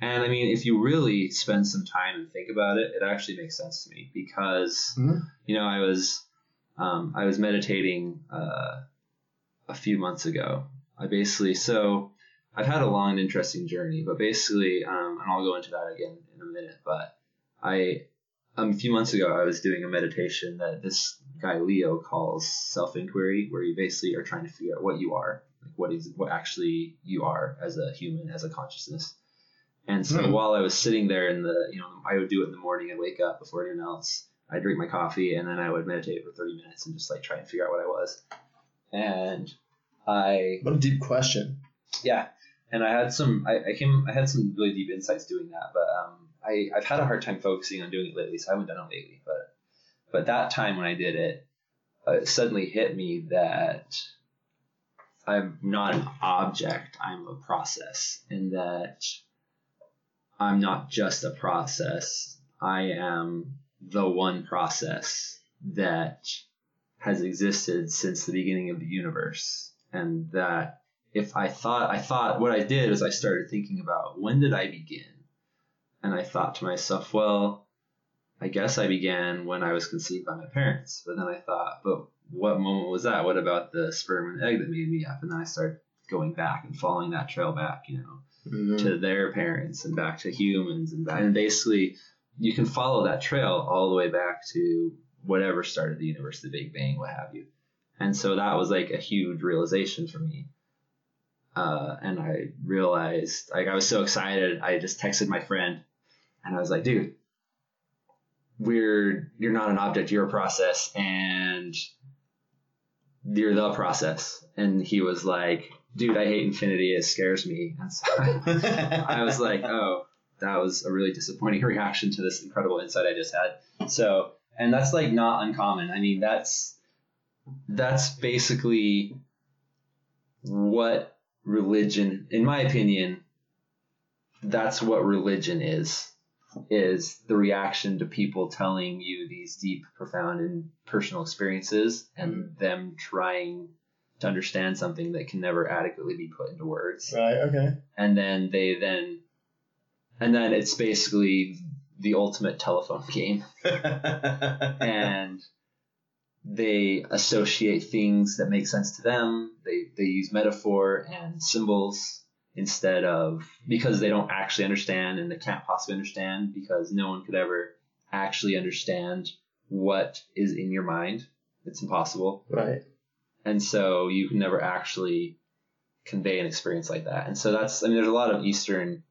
and I mean, if you really spend some time and think about it, it actually makes sense to me because Mhm. you know I was um, I was meditating uh, a few months ago. I basically so I've had a long and interesting journey, but basically, um, and I'll go into that again in a minute. But I um, a few months ago I was doing a meditation that this guy Leo calls self inquiry, where you basically are trying to figure out what you are, like what is what actually you are as a human, as a consciousness. And so Hmm. while I was sitting there in the, you know, I would do it in the morning. I'd wake up before anyone else. I'd drink my coffee and then I would meditate for 30 minutes and just like try and figure out what I was. And I, what a deep question. yeah, and I had some, I, I came, I had some really deep insights doing that, but um, I, I've had a hard time focusing on doing it lately, so I haven't done it lately. But, but that time when I did it, uh, it suddenly hit me that I'm not an object, I'm a process, and that I'm not just a process, I am the one process that has existed since the beginning of the universe. And that if I thought, I thought what I did is I started thinking about when did I begin? And I thought to myself, well, I guess I began when I was conceived by my parents. But then I thought, but what moment was that? What about the sperm and egg that made me up? And then I started going back and following that trail back, you know, Mhm. to their parents and back to humans and back, and basically you can follow that trail all the way back to whatever started the universe, the Big Bang, what have you. And so that was like a huge realization for me. Uh, and I realized, like, I was so excited. I just texted my friend, and I was like, "Dude, we're you're not an object, you're a process, and you're the process." And he was like, "Dude, I hate infinity. It scares me." And so I was like, oh, that was a really disappointing reaction to this incredible insight I just had. So, and that's like not uncommon. I mean, that's that's basically what religion, in my opinion, that's what religion is. Is the reaction to people telling you these deep, profound, and personal experiences, and mm-hmm. them trying to understand something that can never adequately be put into words right. Okay. and then they then and then it's basically the ultimate telephone game and they associate things that make sense to them they they use metaphor and symbols instead of because they don't actually understand and they can't possibly understand because no one could ever actually understand what is in your mind it's impossible right. and so you can never actually convey an experience like that. And so that's I mean, there's a lot of Eastern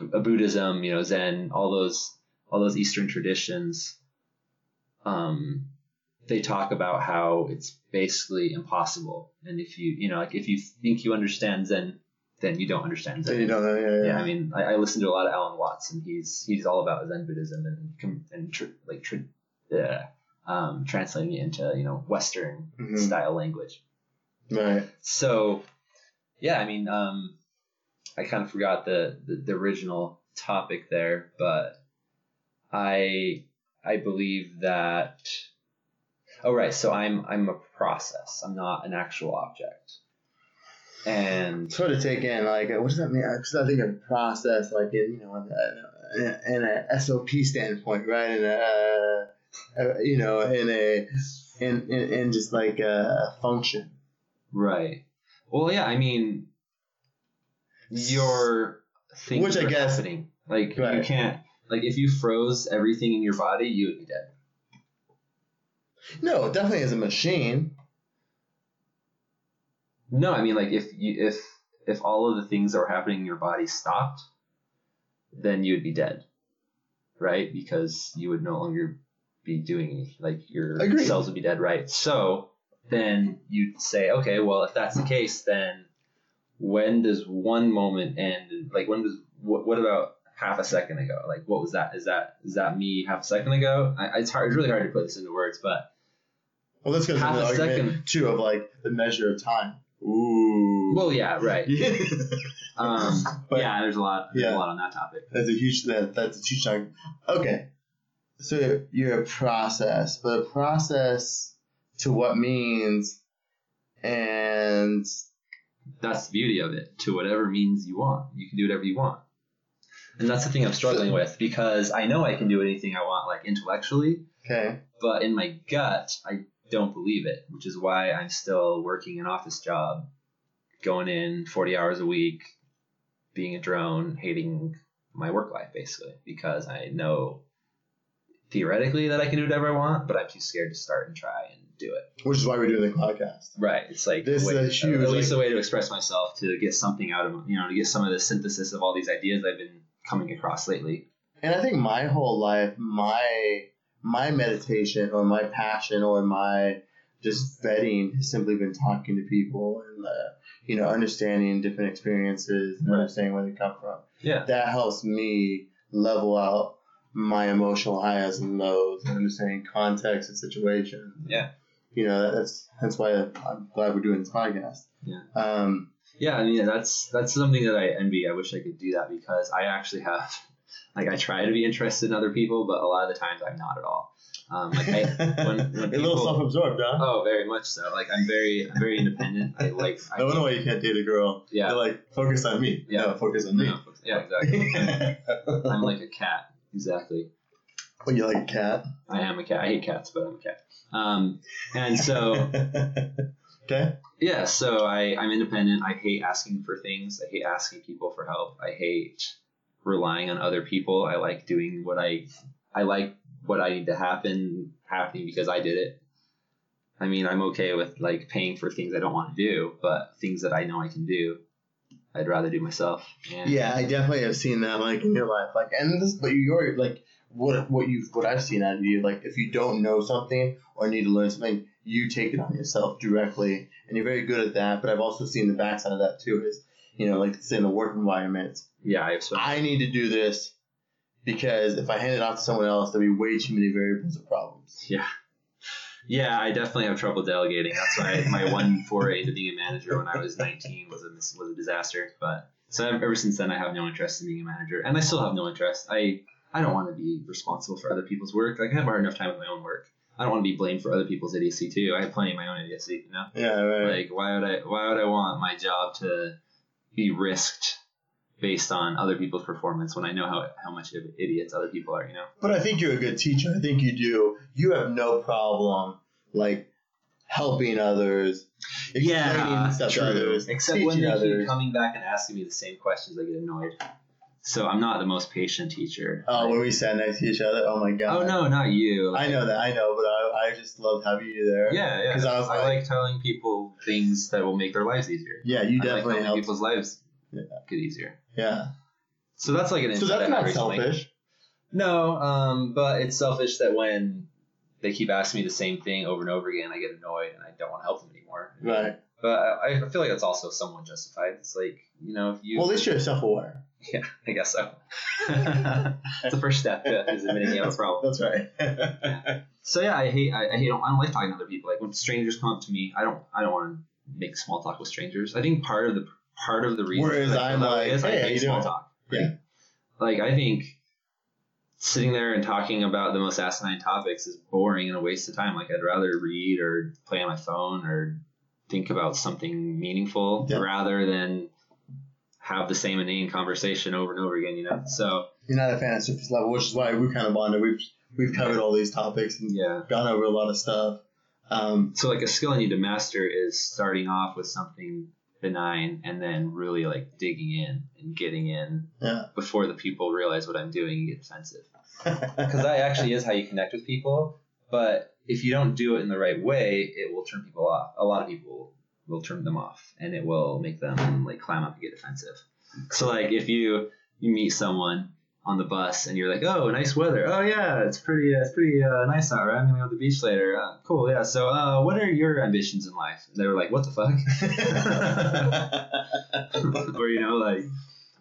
uh, Buddhism, you know, Zen, all those all those Eastern traditions. Um, they talk about how it's basically impossible, and if you you know like if you think you understand Zen, then you don't understand Zen. you don't know. Yeah. Yeah. Yeah, I mean, I, I listen to a lot of Alan Watts, and he's he's all about Zen Buddhism and and tr- like tr- uh, um, translating it into you know Western Mhm. style language. Right. So, yeah, I mean, um, I kind of forgot the, the the original topic there, but I I believe that. Oh right, so I'm I'm a process. I'm not an actual object. And sort of take in. Like, what does that mean? Because I think of process, like in you know, in a, in a SOP standpoint, right? And uh, uh, you know, in a in, in, in just like a function. Right. Well, yeah. I mean, your things Which I guess- happening. Like you can't. Like if you froze everything in your body, you would be dead. No, definitely as a machine. No, I mean like if you if if all of the things that were happening in your body stopped, then you would be dead, right? Because you would no longer be doing anything. Like your Agreed. cells would be dead, right? So then you'd say, okay, well if that's the case, then when does one moment end? Like when does what, what about half a second ago? Like what was that? Is that is that me half a second ago? I, it's hard. It's really hard to put this into words, but Well, go to Half the argument second. too of like the measure of time. Ooh. well, yeah, right. Um, But- yeah, there's a lot. There's Yeah. a lot on that topic. That's a huge that that's a huge chunk. Okay. So you're a process, but a process to what means and That's the beauty of it. To whatever means you want, you can do whatever you want. And that's the thing I'm struggling with because I know I can do anything I want, like intellectually, okay. but in my gut, I don't believe it, which is why I'm still working an office job, going in 40 hours a week, being a drone, hating my work life basically, because I know theoretically that I can do whatever I want, but I'm too scared to start and try and do it. Which is why we're doing the podcast. Right. It's like This way, is a huge, at least like- a way to express myself to get something out of you know to get some of the synthesis of all these ideas I've been coming across lately. And I think my whole life, my my meditation or my passion or my just vetting has simply been talking to people and uh, you know understanding different experiences and Right. understanding where they come from. Yeah. That helps me level out my emotional highs and lows and understanding context and situation. Yeah. You know that's that's why I'm glad we're doing this podcast. Yeah. Um, Yeah. I mean that's that's something that I envy. I wish I could do that because I actually have like I try to be interested in other people, but a lot of the times I'm not at all. Um, like I, when- when a little people- self-absorbed, huh? oh, very much so. Like I'm very I'm very independent. I like I, wonder why you can't date a girl. Yeah. They're like, focus on me. Yeah. No, focus on me. no, yeah, exactly. I'm like a cat. Exactly. Well, you like a cat. I am a cat. I hate cats, but I'm a cat. Um, and so okay. yeah, so I, I'm independent. I hate asking for things. I hate asking people for help. I hate relying on other people. I like doing what I I like what I need to happen happening because I did it. I mean, I'm okay with like paying for things I don't want to do, but things that I know I can do, I'd rather do myself. And Yeah, I definitely have seen that like in your life, like, and this, but you're like, what what you what I've seen out of you, like, if you don't know something or need to learn something, you take it on yourself directly, and you're very good at that. But I've also seen the backside of that too, is you know, like say in the work environment, yeah, I have so I need to do this because if I hand it off to someone else, there'll be way too many variables of problems. Yeah. Yeah, I definitely have trouble delegating. That's why my one foray into being a manager when I was 19 was a was a disaster. But so ever since then, I have no interest in being a manager, and I still have no interest. I I don't want to be responsible for other people's work. Like I have a hard enough time with my own work. I don't want to be blamed for other people's idiocy too. I have plenty of my own idiocy. You know, Yeah, right. like why would I why would I want my job to be risked based on other people's performance when I know how how much of idiots other people are. You know. But I think you're a good teacher. I think you do. You have no problem like helping others, explaining stuff to others, Except when they others. keep coming back and asking me the same questions, I get annoyed. So I'm not the most patient teacher. Oh, when we sat next to each other, oh my god. oh no, not you. I know that, I know, but I, I just love having you there. Yeah, yeah. Because I was I like- like telling people things that will make their lives easier. Yeah, you I like definitely help. people's lives Yeah. get easier. Yeah. So that's like an So that's not recently. selfish. No, um, but it's selfish that when they keep asking me the same thing over and over again, I get annoyed and I don't want to help them anymore. Right. But I, I feel like that's also somewhat justified. It's like you know if you Well, at least you're self aware. Yeah, I guess so. It's the first step yeah, is admitting you have a problem. That's right. So yeah, I hate I, I hate I don't like talking to other people. Like when strangers come up to me, I don't I don't want to make small talk with strangers. I think part of the part of the reason Whereas I I'm like, is I "Hey, how hate small doing?" talk. Yeah. Like I think sitting there and talking about the most asinine topics is boring and a waste of time. Like I'd rather read or play on my phone or think about something meaningful Yeah. rather than have the same inane conversation over and over again. You know. So You're not a fan of surface level, which is why we kind of bonded. We've we've covered all these topics and Yeah. gone over a lot of stuff. Um, So like a skill I need to master is starting off with something benign and then really like digging in and getting in yeah. before the people realize what I'm doing and get defensive. Because that actually is how you connect with people. But if you don't do it in the right way, it will turn people off. A lot of people will turn them off, and it will make them like climb up and get defensive. So like if you you meet someone on the bus and you're like, oh, nice weather. Oh yeah, it's pretty uh, it's pretty uh, nice out, right? I'm gonna go to the beach later. Uh, cool, yeah. So uh, what are your ambitions in life? And they were like, what the fuck? or you know like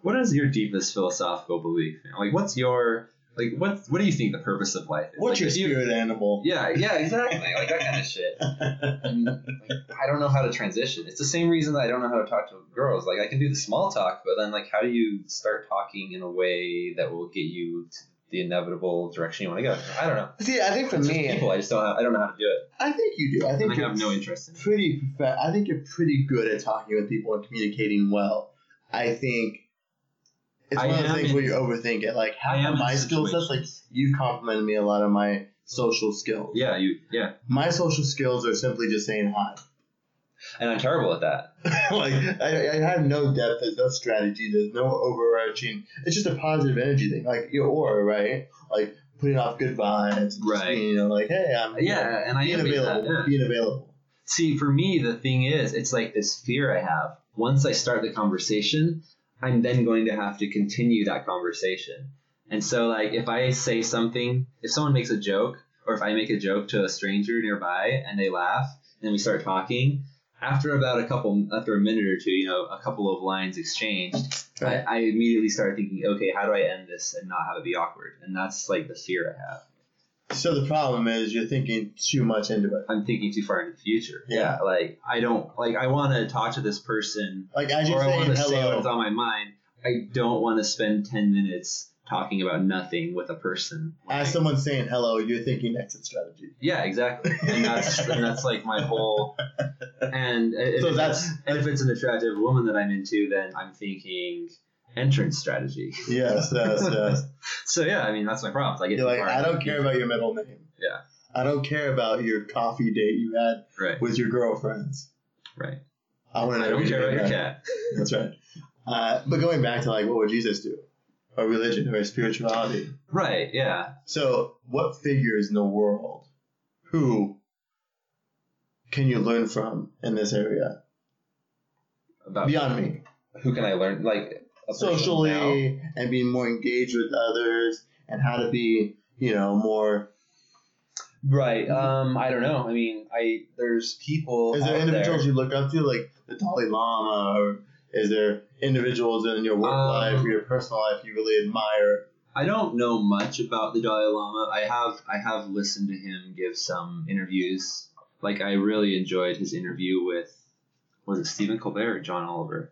what is your deepest philosophical belief You know, like what's your like what what do you think the purpose of life is? What's Like, your if you- spirit animal? yeah yeah exactly. Like that kind of shit. I, mean, like, I don't know how to transition. It's the same reason that i don't know how to talk to girls. Like i can do the small talk but then like how do you start talking in a way that will get you to the inevitable direction you want to go? I don't know. See, I think for It's me, people. I just don't have, i don't know how to do it. I think you do. I think i you're have no interest in pretty. profe- I think you're pretty good at talking with people and communicating well. I think it's I one of those am things in- where you overthink it. Like I half am of my skill sets, like you've complimented me a lot of my social skills. yeah you yeah My social skills are simply just saying hi. and i'm terrible at that like I, I have no depth. There's no strategy. There's no overarching. It's just a positive energy thing, like your aura, right? Like putting off good vibes. Right. being, you know, like hey, I'm yeah and i being am being available. that, yeah. Being available. See, for me, the thing is, it's like this fear I have. Once I start the conversation, I'm then going to have to continue that conversation. And so, like, if I say something, if someone makes a joke, or if I make a joke to a stranger nearby and they laugh, and we start talking, after about a couple, after a minute or two, you know, a couple of lines exchanged, I, I immediately start thinking, okay, how do I end this and not have it be awkward? And that's like the fear I have. So the problem is you're thinking too much into it. I'm thinking too far into the future. Yeah. like I don't like I want to talk to this person Like as you're I want saying to say hello, what's on my mind. I don't want to spend ten minutes talking about nothing with a person. as Like, someone's saying hello, you're thinking exit strategy. yeah, exactly, and that's and that's like my whole. And So that's- and if it's an attractive woman that I'm into, then I'm thinking entrance strategy. Yes, yes, yes. So yeah, I mean that's my problem. I get You're like, I don't care about your middle name. Yeah. I don't care about your coffee date you had right, with your girlfriends. right. I want to I know don't care about your cat. That's right. Uh, but going back to like, what would Jesus do? Or religion or spirituality. Right. Yeah. So, what figures in the world, who can you learn from in this area About beyond me? who can I learn like now? Socially and being more engaged with others and how to be, you know, more. Right. Um. I don't know. I mean, I there's people. Is there individuals there- you look up to, like the Dalai Lama, or is there individuals in your work Um, life or your personal life you really admire? I don't know much about the Dalai Lama. I have I have listened to him give some interviews. Like I really enjoyed his interview with was it Stephen Colbert or John Oliver.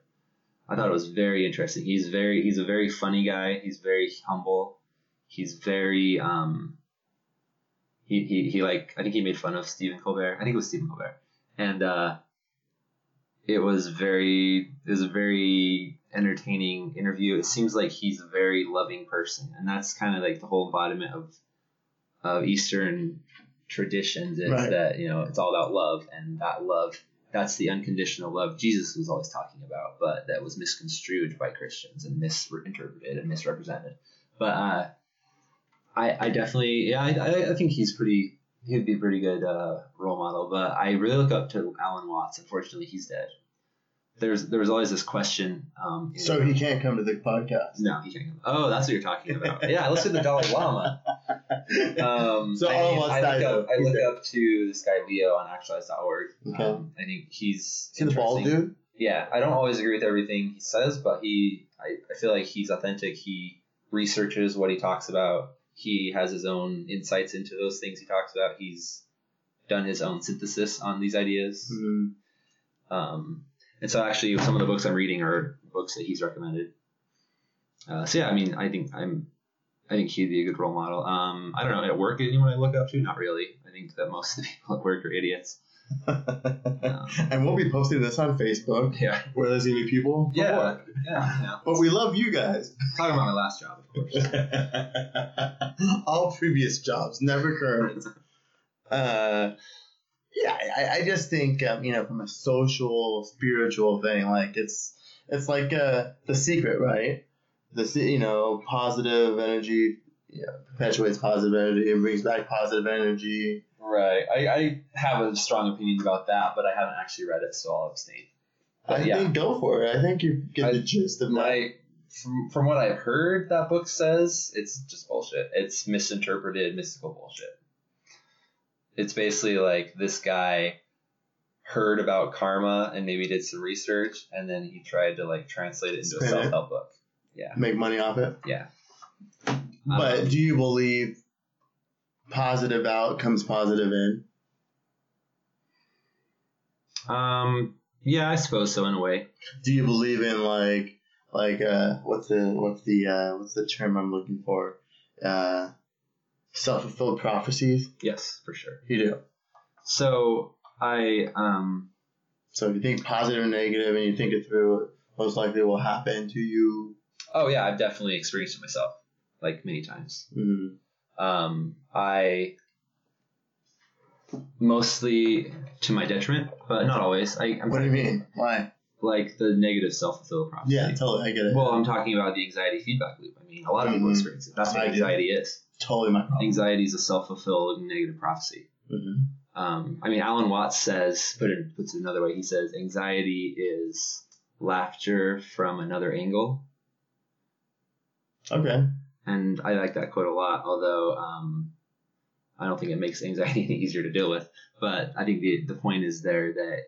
I thought it was very interesting. He's very he's a very funny guy. He's very humble. He's very um. He, he, he like I think he made fun of Stephen Colbert. I think it was Stephen Colbert, and uh, it was very it was a very entertaining interview. It seems like he's a very loving person, and that's kind of like the whole embodiment of of Eastern traditions is Right. that you know it's all about love, and that love that's the unconditional love Jesus was always talking about, but that was misconstrued by Christians and misinterpreted and misrepresented. But uh, I I definitely yeah I, I think he's pretty he'd be a pretty good uh, role model. But I really look up to Alan Watts. Unfortunately, he's dead. There's there was always this question. Um, So he can't come to the podcast. no, he can't. Oh, that's what you're talking about. Yeah, I listen to the Dalai Lama. Um, So I, I look up. I look up to this guy Leo on actualize.org. Okay. Um, I think he's See the bald dude? Yeah, I don't always agree with everything he says, but he I, I feel like he's authentic. He researches what he talks about. He has his own insights into those things he talks about. He's done his own synthesis on these ideas. Mhm. Um, and so actually, some of the books I'm reading are books that he's recommended. Uh, so yeah, I mean, I think I'm, I think he'd be a good role model. Um, I don't know at work anyone I look up to, not really. I think that most of the people at work are idiots. and we'll be posting this on Facebook Yeah. where there's gonna be people. Yeah. Yeah. yeah. But we love you guys. Talking about my last job, of course. All previous jobs, never current. Uh, yeah, I, I just think um, you know from a social, spiritual thing, like it's it's like uh, the secret, right? The you know positive energy yeah, perpetuates positive energy and brings back positive energy. Right. I, I have a strong opinion about that, but I haven't actually read it, so I'll abstain. But I yeah. think go for it. I think you get I- the gist of that. My from from what I've heard, that book says it's just bullshit. It's misinterpreted, mystical bullshit. It's basically like this guy heard about karma and maybe did some research, and then he tried to like translate it into a Spin it. self help book. Yeah. Make money off it. Yeah. But Um, do you believe positive out comes positive in? um. Yeah, I suppose so in a way. Do you believe in like like uh what's the what's the uh what's the term I'm looking for? Uh self fulfilled prophecies? Yes, for sure. You do. So I um So if you think positive and negative and you think it through, most likely will happen to you. oh yeah, I've definitely experienced it myself, like many times. Mm. Um, I mostly to my detriment, but not always. I, I'm What do you mean? Why? like the negative self fulfilled prophecy. Yeah, totally. I get it. Well, I'm talking about the anxiety feedback loop. I mean, a lot of people Mhm. experience it. That's what I do. anxiety is. Totally my problem. Anxiety is a self fulfilled negative prophecy. hmm Um, I mean, Alan Watts says, put it puts it another way. He says anxiety is laughter from another angle, Okay. and I like that quote a lot. Although um, I don't think it makes anxiety any easier to deal with. But I think the the point is there that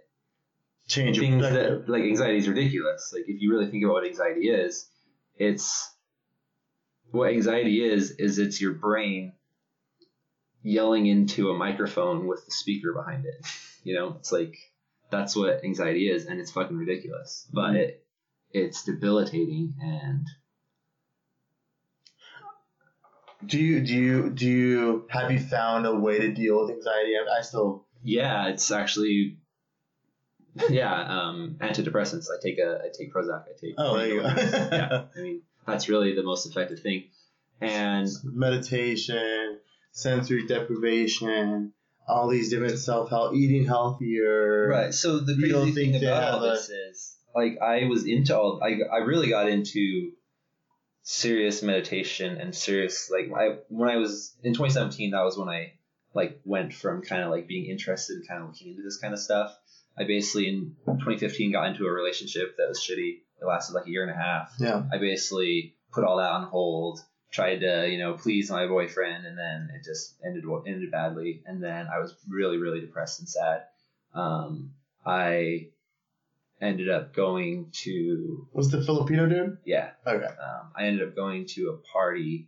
Change things that like anxiety is ridiculous. Like if you really think about what anxiety is, it's what anxiety is is it's your brain yelling into a microphone with the speaker behind it. You know, it's like that's what anxiety is, and it's fucking ridiculous. But Mhm. it it's debilitating and Do you do you do you have you found a way to deal with anxiety? I, I still yeah, it's actually yeah, um, antidepressants. I take a I take Prozac. I take Oh, there you go. yeah, I mean that's really the most effective thing. And meditation, sensory deprivation, all these different self help, eating healthier. right, so the crazy thing about all have a- this is like I was into all I I really got into serious meditation and serious like I when I was in 2017 that was when I like went from kind of like being interested and kind of looking into this kind of stuff. I basically in 2015 got into a relationship that was shitty. It lasted like a year and a half. Yeah. I basically put all that on hold, tried to, you know, please my boyfriend, and then it just ended ended badly. And then I was really, really depressed and sad. Um, I ended up going to, Was the Filipino dude? yeah, Okay. um, I ended up going to a party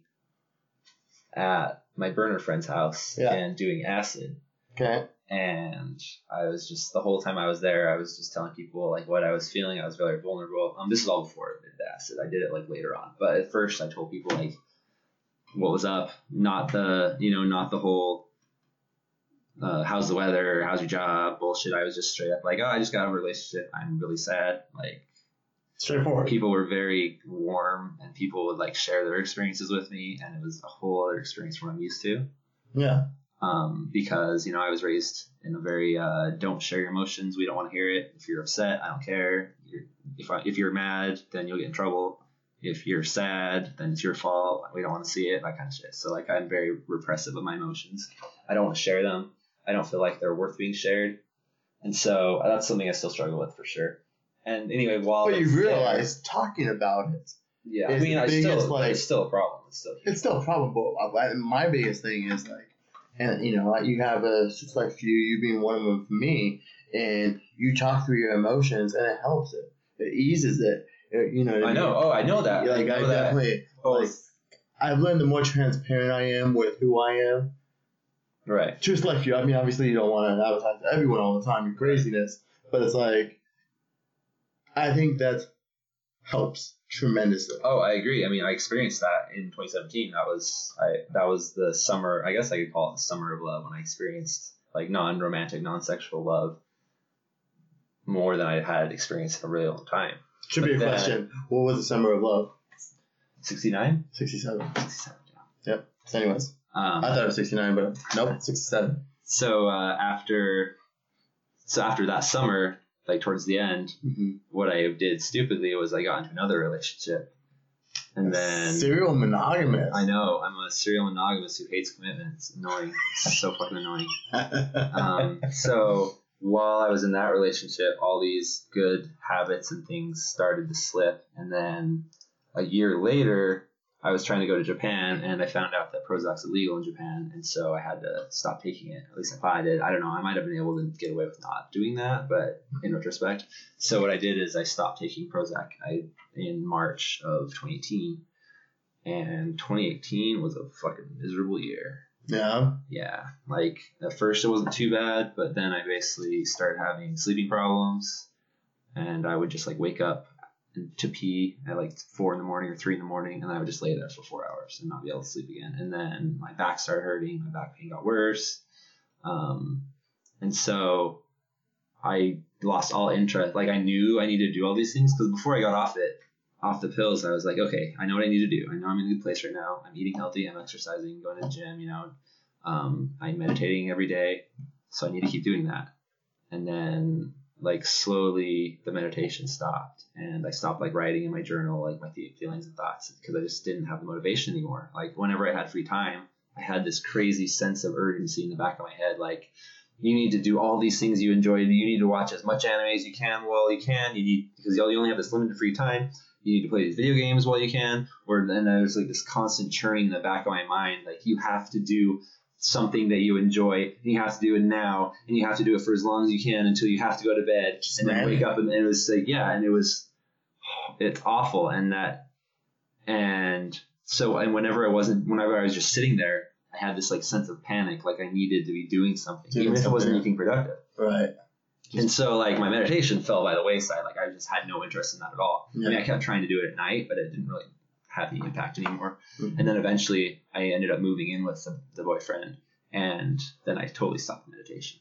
at my burner friend's house Yeah. and doing acid. Okay. And I was just the whole time I was there, I was just telling people like what I was feeling. I was very vulnerable. Um, this is all before I did the acid. I did it like later on, but at first I told people like what was up, not the you know not the whole uh, how's the weather, how's your job bullshit. I was just straight up like oh I just got a relationship. I'm really sad. Like Straightforward. people were very warm and people would like share their experiences with me, and it was a whole other experience from what I'm used to Yeah. Um, because you know I was raised in a very uh, don't share your emotions. We don't want to hear it. If you're upset, I don't care. You're, if I, if you're mad, then you'll get in trouble. If you're sad, then it's your fault. We don't want to see it. That kind of shit. So like I'm very repressive of my emotions. I don't want to share them. I don't feel like they're worth being shared, and so that's something I still struggle with for sure. And anyway, while But you was there- realize talking about it, yeah, I mean, I still like- it's still a problem. It's still it's still probable. I- My biggest thing is like, and you know, you have a select few, you being one of them for me, and you talk through your emotions, and it helps it. It eases it. It- you know. what I know. mean? Oh, I know that. Like I I know that. definitely, both- like, I've learned the more transparent I am with who I am. right. To like you I mean, obviously you don't want to advertise to everyone all the time your craziness, but it's like, I think that helps tremendously. Oh, I agree. I mean, I experienced that in 2017. That was I. That was the summer. I guess I could call it the summer of love when I experienced like non-romantic, non-sexual love more than I had experienced in a really long time. Should be a then- question. What was the summer of love? 69? 67. 67, yeah. So anyways, Um, I thought it was 69, but nope, 67. so uh, after so after that summer, like towards the end, Mm-hmm. what I did stupidly was I got into another relationship. And then Serial monogamous. I know I'm a serial monogamous who hates commitment. It's annoying. It's so fucking annoying. Um, so while I was in that relationship, all these good habits and things started to slip. And then a year later, I was trying to go to Japan, and I found out that Prozac's illegal in Japan, and so I had to stop taking it. At least I thought I did. I don't know. I might have been able to get away with not doing that, but in retrospect, so what I did is I stopped taking Prozac. I in March of 2018, and 2018 was a fucking miserable year yeah. yeah, like at first it wasn't too bad, but then I basically started having sleeping problems, and I would just like wake up to pee at like four in the morning or three in the morning, and I would just lay there for four hours and not be able to sleep again. And then my back started hurting, my back pain got worse, um, and so I lost all interest. Like I knew I needed to do all these things because before I got off it, off the pills, I was like, okay, I know what I need to do. I know I'm in a good place right now. I'm eating healthy. I'm exercising, going to the gym. You know, um, I'm meditating every day, so I need to keep doing that. And then, like slowly, the meditation stopped, and I stopped like writing in my journal like my fe- feelings and thoughts because I just didn't have the motivation anymore. Like whenever I had free time, I had this crazy sense of urgency in the back of my head, like you need to do all these things you enjoy. You need to watch as much anime as you can while you can. You need because you only have this limited free time. You need to play these video games while you can. Or then there's like this constant churning in the back of my mind, like you have to do something that you enjoy, and you have to do it now, and you have to do it for as long as you can until you have to go to bed, Just and then wake up, and it was like yeah, and it was it's awful, and that and so and whenever I wasn't, whenever I was just sitting there, I had this like sense of panic, like I needed to be doing something, Doing even if it wasn't something. anything productive. Right. And so like my meditation fell by the wayside. Like I just had no interest in that at all. I mean, I kept trying to do it at night, but it didn't really have the impact anymore. Mhm. And then eventually I ended up moving in with the, the boyfriend and then I totally stopped meditation.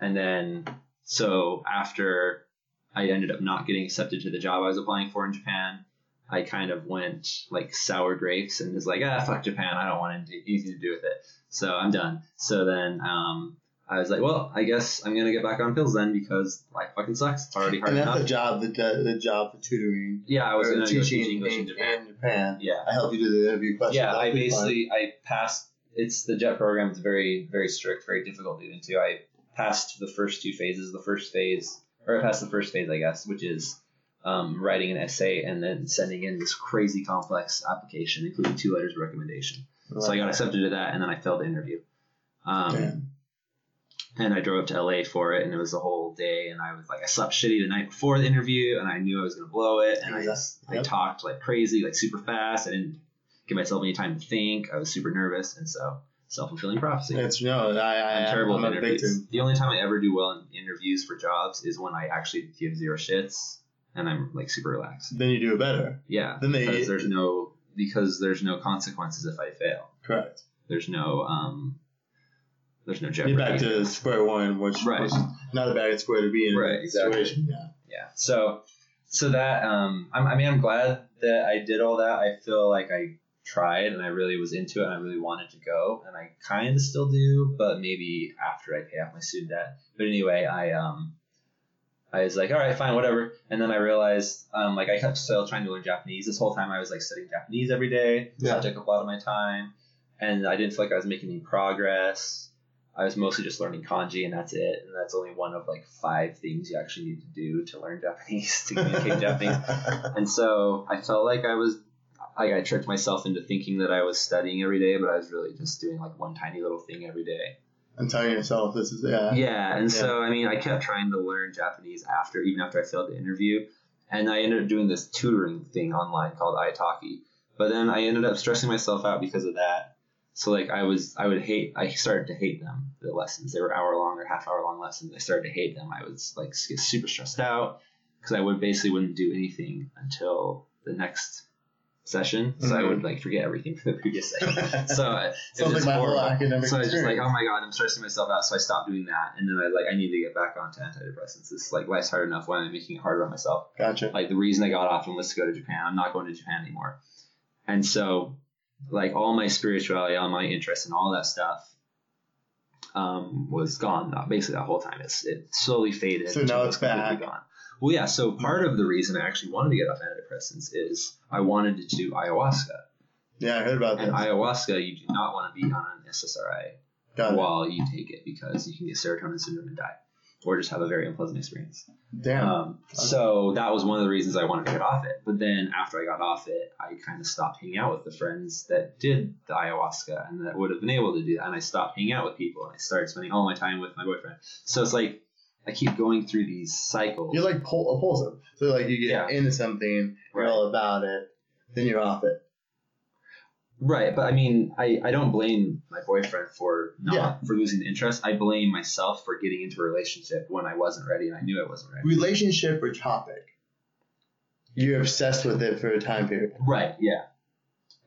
And then so after I ended up not getting accepted to the job I was applying for in Japan, I kind of went like sour grapes and was like, ah, fuck Japan. I don't want anything to do with it. So I'm done. So then um, I was like, well, I guess I'm gonna get back on pills then because life fucking sucks. It's already hard And that's enough. the job, the, the job for tutoring. yeah, I was or gonna go teach English in Japan. in Japan. Yeah, I helped you do the interview questions. yeah. That I was fun. basically I passed. It's the JET program. It's very very strict, very difficult to get into. I passed the first two phases. The first phase, or I passed the first phase, I guess, which is um, writing an essay and then sending in this crazy complex application, including two letters of recommendation. So I got accepted to that, and then I failed the interview. Um. And I drove up to LA for it, and it was the whole day. And I was like, I slept shitty the night before the interview, and I knew I was gonna blow it. And I just, I talked like crazy, like super fast. I didn't give myself any time to think. I was super nervous, and so self fulfilling prophecy. It's no, I, I, I'm terrible at interviews. The only time I ever do well in interviews for jobs is when I actually give zero shits, and I'm like super relaxed. Then you do it better. Yeah, Then they- because there's no because there's no consequences if I fail. Correct. There's no um, there's no jeopardy. Back to square one, which Right. is not a bad square to be in. Right, exactly. Situation. Yeah. yeah so so that um I'm, i mean i'm glad that i did all that i feel like i tried and i really was into it and i really wanted to go and i kind of still do but maybe after i pay off my student debt but anyway i um i was like all right fine whatever and then i realized um like i kept still trying to learn japanese this whole time i was like studying japanese every day so Yeah. that took up a lot of my time and i didn't feel like i was making any progress I was mostly just learning kanji, and that's it. And that's only one of like five things you actually need to do to learn Japanese to communicate Japanese. And so I felt like I was, like I tricked myself into thinking that I was studying every day, but I was really just doing like one tiny little thing every day. And telling yourself this is yeah. Yeah, and Yeah. so I mean, I kept trying to learn Japanese after, even after I failed the interview, and I ended up doing this tutoring thing online called italki. But then I ended up stressing myself out because of that. So like I was, I would hate. I started to hate them. The lessons they were hour long or half hour long lessons. I started to hate them. I was like get super stressed out because I would basically wouldn't do anything until the next session, so I Mhm. would like forget everything from the previous session. so I- it was like horrible. academic So I was just like, oh my god, I'm stressing myself out. So I stopped doing that, and then I like I need to get back onto antidepressants. It's like life's hard enough. Why am I making it harder on myself? Gotcha. Like the reason I got off them was to go to Japan. I'm not going to Japan anymore. And so, like all my spirituality, all my interest, and all that stuff um, was gone. uh, Basically, that whole time, it's it slowly faded. So now it it's back. Gone. Well, yeah. So part of the reason I actually wanted to get off antidepressants is I wanted to do ayahuasca. Yeah, I heard about that. And this. ayahuasca, you do not want to be on an SSRI Got it. while you take it because you can get serotonin syndrome and die, or just have a very unpleasant experience. Damn. Um, so that was one of the reasons I wanted to get off it. But then after I got off it, I kind of stopped hanging out with the friends that did the ayahuasca and that would have been able to do that. And I stopped hanging out with people and I started spending all my time with my boyfriend. So it's like I keep going through these cycles. You're like pul- impulsive. So like you get Yeah. into something, you're Right. all about it, then you're off it. Right, but I mean, I, I don't blame my boyfriend for not Yeah. for losing the interest. I blame myself for getting into a relationship when I wasn't ready and I knew I wasn't ready. Relationship or topic. You're obsessed with it for a time period. Right, yeah.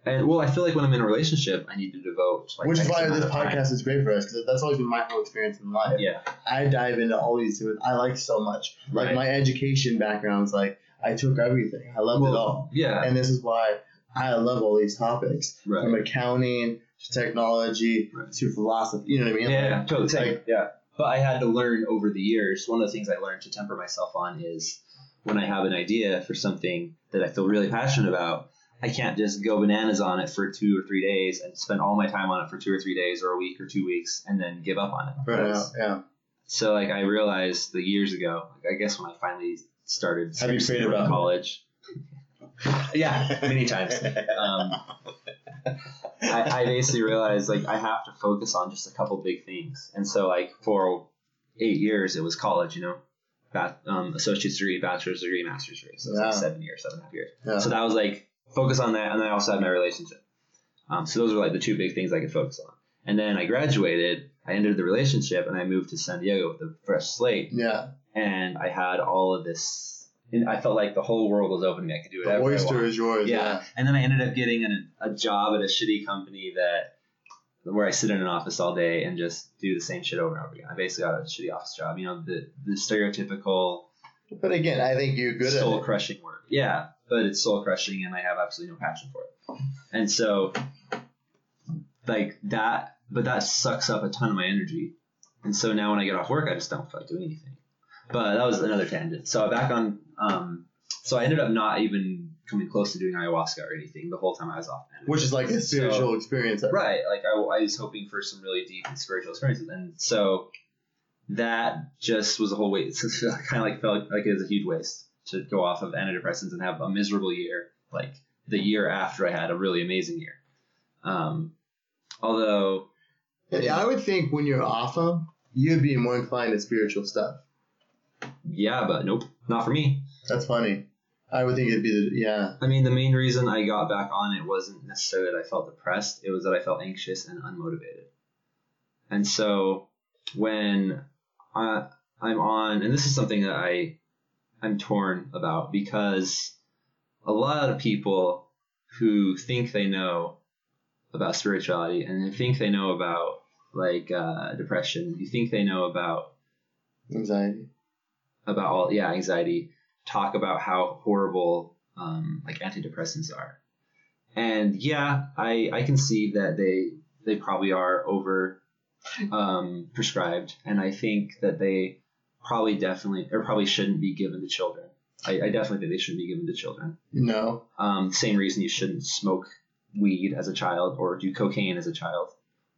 And well, I feel like when I'm in a relationship, I need to devote like Which is why this of time. podcast is great for us because that's always been my whole experience in life. Yeah, I dive into all these things I like so much. Like Right. my education background's like I took everything. I loved it all. yeah, And this is why I love all these topics. right. From accounting to technology Right. to philosophy. You know what I mean? Yeah, Like, yeah, totally. Same. like- yeah. But I had to learn over the years. One of the things I learned to temper myself on is when I have an idea for something that I feel really passionate about, I can't just go bananas on it for two or three days and spend all my time on it for two or three days or a week or two weeks and then give up on it. Out. Yeah. So like I realized the years ago, like I guess when I finally started Have you prayed about college. yeah, many times. Um, I, I basically realized like I have to focus on just a couple big things, and so like for eight years it was college, you know, Ba- um, associate's degree, bachelor's degree, master's degree, so it was Yeah. like seven years, seven and a half years. Yeah. So that was like focus on that, and then I also had my relationship. Um, so those were like the two big things I could focus on. And then I graduated, I ended the relationship, and I moved to San Diego with a fresh slate, yeah. and I had all of this. And I felt like the whole world was open to me. I could do The whatever I oyster is yours. Yeah. Yeah. And then I ended up getting an, a job at a shitty company that where I sit in an office all day and just do the same shit over and over again. I basically got a shitty office job. You know, the the stereotypical But again, I think you're good at soul crushing work. Yeah, but it's soul crushing and I have absolutely no passion for it. And so like that but that sucks up a ton of my energy. And so now when I get off work I just don't feel like doing anything. But that was another tangent. So back on um so I ended up not even coming close to doing ayahuasca or anything the whole time I was off. Which is like a spiritual experience. Right. Like I, I was hoping for some really deep and spiritual experiences, and so that just was a whole waste. kind of like felt like it was a huge waste to go off of antidepressants and have a miserable year, like the year after I had a really amazing year. Um, although, Yeah, I would think when you're off them, you'd be more inclined to spiritual stuff. Yeah, but nope, not for me. That's funny. I would think it'd be the yeah. I mean, the main reason I got back on it wasn't necessarily that I felt depressed, it was that I felt anxious and unmotivated. And so when I, I'm on, and this is something that I, I'm torn about because a lot of people who think they know about spirituality and they think they know about like uh, depression, you think they know about Anxiety. About all yeah anxiety talk about how horrible um, like antidepressants are. And yeah i i can see that they they probably are over um, prescribed and i think that they probably definitely or probably shouldn't be given to children. I, I definitely think they shouldn't be given to children. No. um, same reason you shouldn't smoke weed as a child or do cocaine as a child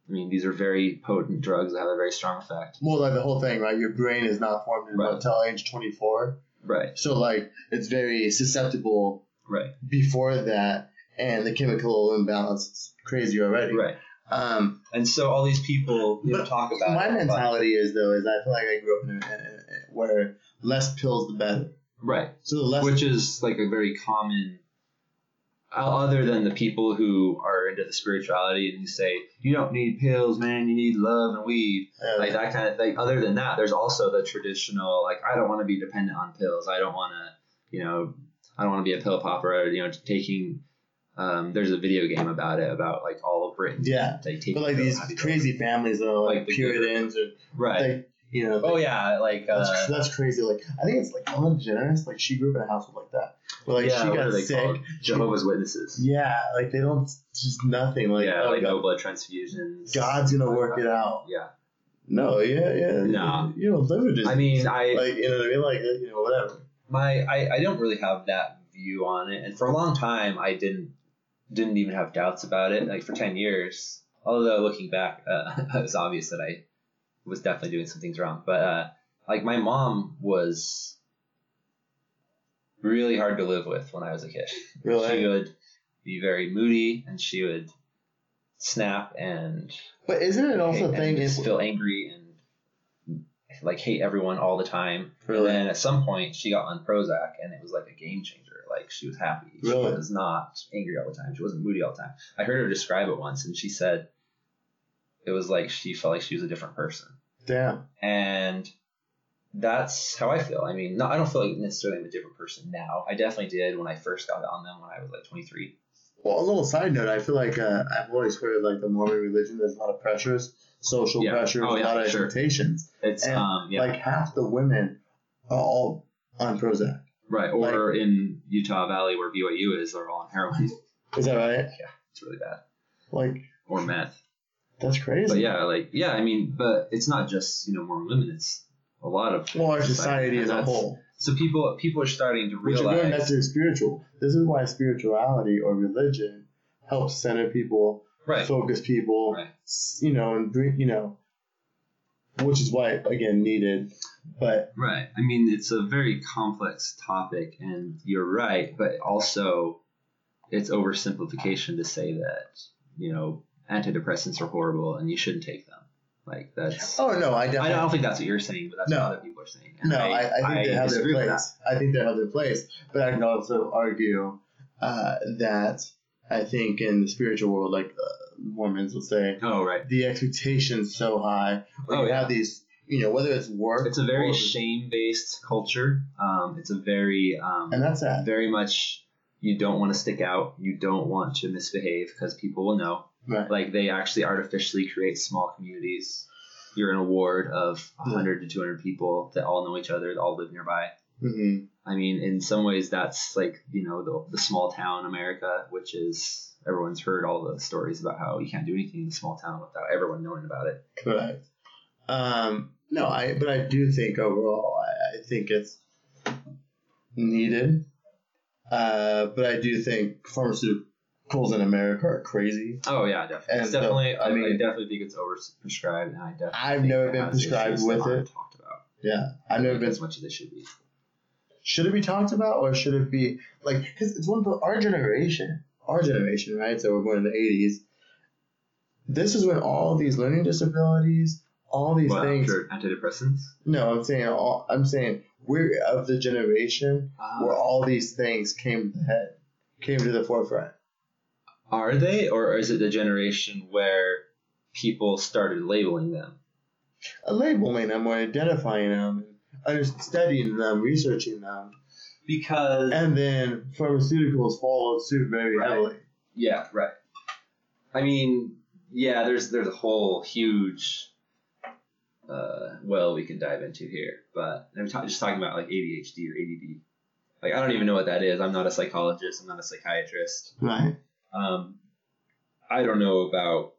i mean these are very potent drugs that have a very strong effect Well, like the whole thing, right? Your brain is not formed Right. until age 24. right So, like, it's very susceptible right before that, and the chemical imbalance is crazy already. right Um, And so all these people you know, talk about my it, mentality is, though, is I feel like I grew up in a, in a- where less pills, the better. right? So, the less. Which is like a very common. Uh, Other than the people who are into the spirituality and you say you don't need pills, man, you need love and weed, uh, like that kind of thing. Other than that, there's also the traditional like I don't want to be dependent on pills. I don't want to, you know, I don't want to be a pill popper. Or, you know, taking Um, there's a video game about it, about like all of Britain. Yeah. Take But like these crazy families that are like, Like the Puritans or Right. like you know. oh yeah, like That's, uh, that's crazy. Like I think it's like Ellen DeGeneres. Like she grew up in a household like that. Where like yeah, she got sick. Jehovah's Witnesses. Yeah, like they don't just nothing. Like yeah, oh, like God, no blood transfusions. God's gonna work it out. Yeah. No, yeah, yeah. Nah. You know, liver disease. I mean, I like you know what I mean. Like you know whatever. my I, I don't really have that view on it, and for a long time I didn't didn't even have doubts about it. Like for ten years, although looking back, uh, it was obvious that I was definitely doing some things wrong. But uh, like my mom was really hard to live with when I was a kid. Really. She would be very moody, and she would snap and But isn't it also a thing? just Is, feel angry and like hate everyone all the time. Really? And then at some point she got on Prozac and it was like a game changer. Like she was happy. Really? She was not angry all the time. She wasn't moody all the time. I heard her describe it once and she said it was like she felt like she was a different person. Damn. And that's how I feel. I mean, no, I don't feel like necessarily I'm a different person now. I definitely did when I first got on them when I was like 23. Well, a little side note. I feel like uh, I've always heard like the Mormon religion. There's a lot of pressures, social Yeah. pressures, Oh, a lot of sure. expectations. It's And, um yeah Like half the women are all on Prozac. right or in Utah Valley where BYU is they're all on heroin. Is that right? Yeah, it's really bad. Like Or meth. That's crazy. But yeah, like yeah, I mean, but it's not just you know Mormon women. It's a lot of Well, our society as a whole. So people people are starting to Which are going back to spiritual. This is why spirituality or religion helps center people, right, focus people, right, you know, and bring, you know, which is why again needed. But right. I mean, it's a very complex topic, and you're right, but also it's oversimplification to say that you know antidepressants are horrible and you shouldn't take them. Like that's oh no, I I don't think that's what you're saying, but that's No. what other people are saying. And No, I, I think they have their place. I think they have their place. But I can also argue uh, that I think in the spiritual world, like uh, Mormons will say. Oh right, the expectation's so high. Oh, you yeah. have these, you know, whether it's work. it's a very shame-based culture. Um, it's a very um, And that's that. very much you don't want to stick out you don't want to misbehave because people will know Right. like they actually artificially create small communities you're in a ward of 100 to 200 people that all know each other that all live nearby hmm i mean in some ways that's like you know the, the small town america which is everyone's heard all the stories about how you can't do anything in a small town without everyone knowing about it Correct. Um, no, I but I do think overall, I, I think it's needed. Uh, but I do think pharmaceuticals in America are crazy. oh yeah definitely And it's definitely I I, mean- I definitely think it's overprescribed and i definitely I've never been prescribed with it. talked about. Yeah, I've never been as much as they should be. Should it be talked about or should it be like because it's one of our generation our generation right? So we're born in the 80s this is when all these learning disabilities all these Well, things antidepressants? No i'm saying all i'm saying we're of the generation ah. where all these things came to the head came to the forefront Are they, or is it the generation where people started labeling them? uh, labeling them or identifying them studying them researching them Because and then pharmaceuticals followed suit very Right. heavily yeah, right. I mean, yeah, there's there's a whole huge uh, well we can dive into here, but I'm ta- just talking about like ADHD or ADD. Like I don't even know what that is. I'm not a psychologist. I'm not a psychiatrist. right Um, I don't know about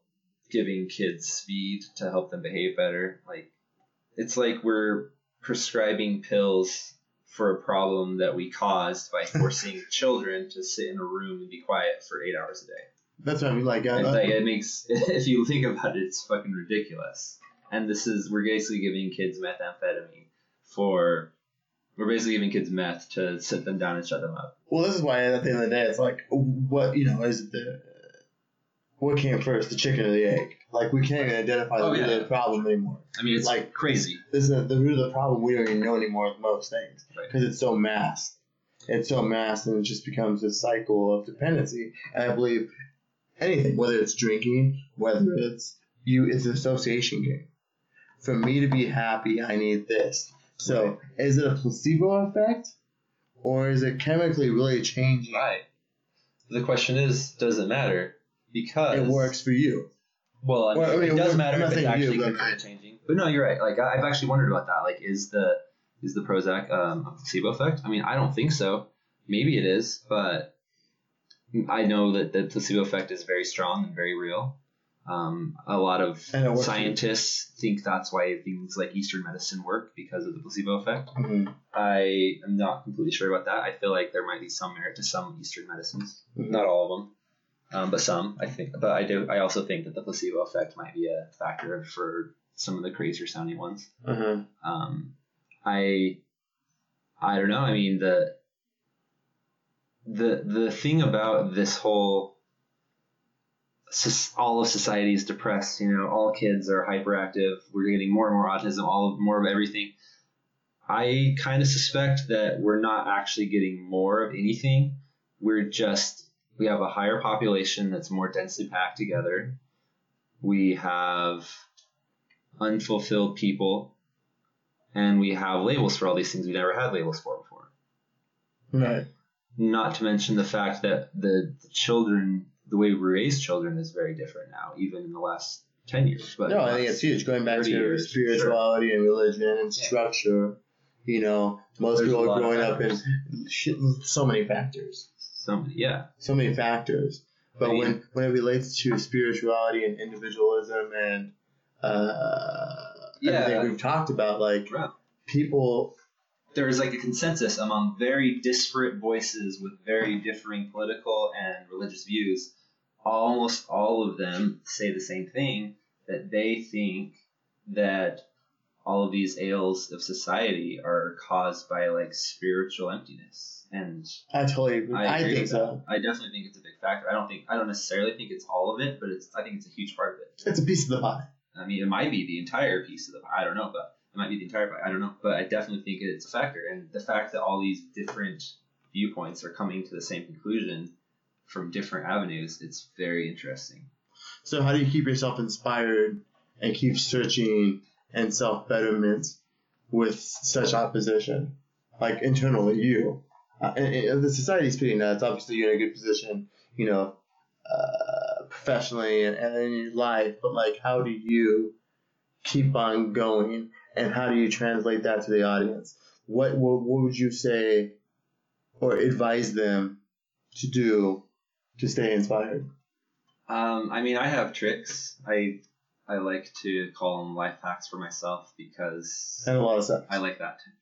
giving kids speed to help them behave better. Like, it's like we're prescribing pills for a problem that we caused by forcing children to sit in a room and be quiet for eight hours a day. that's what i mean like, uh, like it makes, if you think about it, it's fucking ridiculous. And this is we're basically giving kids methamphetamine for. We're basically giving kids meth to sit them down and shut them up. Well, this is why at the end of the day, it's like, what you know is the what came first, the chicken or the egg? Like we can't even identify the Oh, root yeah. of the problem anymore. I mean, it's Like- crazy. This is the root of the problem. We don't even know anymore with most things Right. because it's so masked. It's so masked, and it just becomes a cycle of dependency. And I believe anything, whether it's drinking, whether it's you, it's an association game. For me to be happy, I need this. So, is it a placebo effect, or is it chemically really changing? Right. the question is, does it matter? Because It works for you. Well, I mean, Well, I mean, it it does matter if it's actually but- changing. But no, you're right. Like I've actually wondered about that. Like, is the is the Prozac um, a placebo effect? I mean, I don't think so. Maybe it is, but I know that the placebo effect is very strong and very real. Um, a lot of And it works. scientists think that's why things like Eastern medicine work because of the placebo effect. Mhm. I am not completely sure about that. I feel like there might be some merit to some Eastern medicines, Mhm. not all of them, um, but some. I think, but I do. I also think that the placebo effect might be a factor for some of the crazier sounding ones. Uh-huh. Um, I, I don't know. I mean the the the thing about this whole all of society is depressed. You know, all kids are hyperactive. We're getting more and more autism. All of more of everything. I kind of suspect that we're not actually getting more of anything. We're just we have a higher population that's more densely packed together. We have unfulfilled people, and we have labels for all these things we never had labels for before. Right. Not to mention the fact that the, the children, the way we raise children is very different now, even in the last 10 years. But no, I think it's huge. Going back to years, spirituality and religion and Yeah. structure, you know, most There's people are growing up in so many factors. so many, yeah. So many factors. But when, when it relates to spirituality and individualism and uh, Yeah. everything we've talked about, like Right. people, There is like a consensus among very disparate voices with very differing political and religious views. Almost all of them say the same thing that they think that all of these ails of society are caused by like spiritual emptiness and I totally agree. I, agree think with so. that. I definitely think it's a big factor. I don't think I don't necessarily think it's all of it, but it's I think it's a huge part of it. It's a piece of the pie. I mean, it might be the entire piece of the pie. I don't know, but it might be the entire pie. I don't know, but I definitely think it's a factor. And the fact that all these different viewpoints are coming to the same conclusion from different avenues, it's very interesting. So how do you keep yourself inspired and keep searching and self betterment with such opposition? Like internally, you. Uh, and, and the society's pretty nuts. Obviously, you're in a good position, you know, uh, professionally and, and in your life. But like, how do you keep on going, and how do you translate that to the audience? What what, what would you say, or advise them to do to stay inspired? Um, I mean, I have tricks. I I like to call them life hacks for myself because And a lot of stuff. I like that term.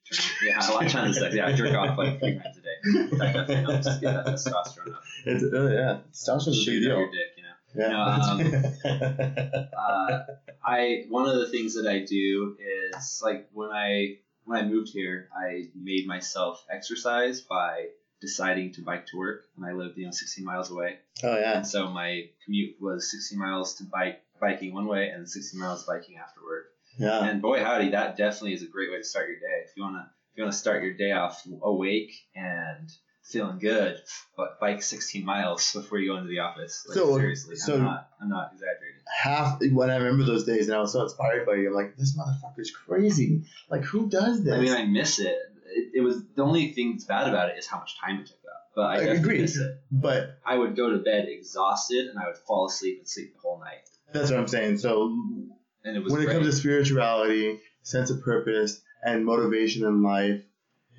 Yeah, a lot of times, like, yeah, I jerk off like three times a day. That definitely helps get that testosterone up. It's, uh, yeah, a big Shoot deal. your dick, you know. Yeah. uh, I one of the things that I do is like when I when I moved here, I made myself exercise by deciding to bike to work, and I lived you know 16 miles away, oh yeah. and so my commute was 16 miles to bike biking one way and 16 miles biking after work. Yeah. And boy howdy, that definitely is a great way to start your day. If you wanna if you wanna start your day off awake and feeling good, but bike 16 miles before you go into the office. Like, So- seriously, so- I'm not I'm not exaggerating. Half when I remember those days, and I was so inspired by you. I'm like, this motherfucker's crazy. Like, who does this? I mean, I miss it. It. It was the only thing that's bad about it is how much time it took up. But I, I agree. but I would go to bed exhausted and I would fall asleep and sleep the whole night. that's what I'm saying. So And it was when it comes to spirituality, sense of purpose, and motivation in life,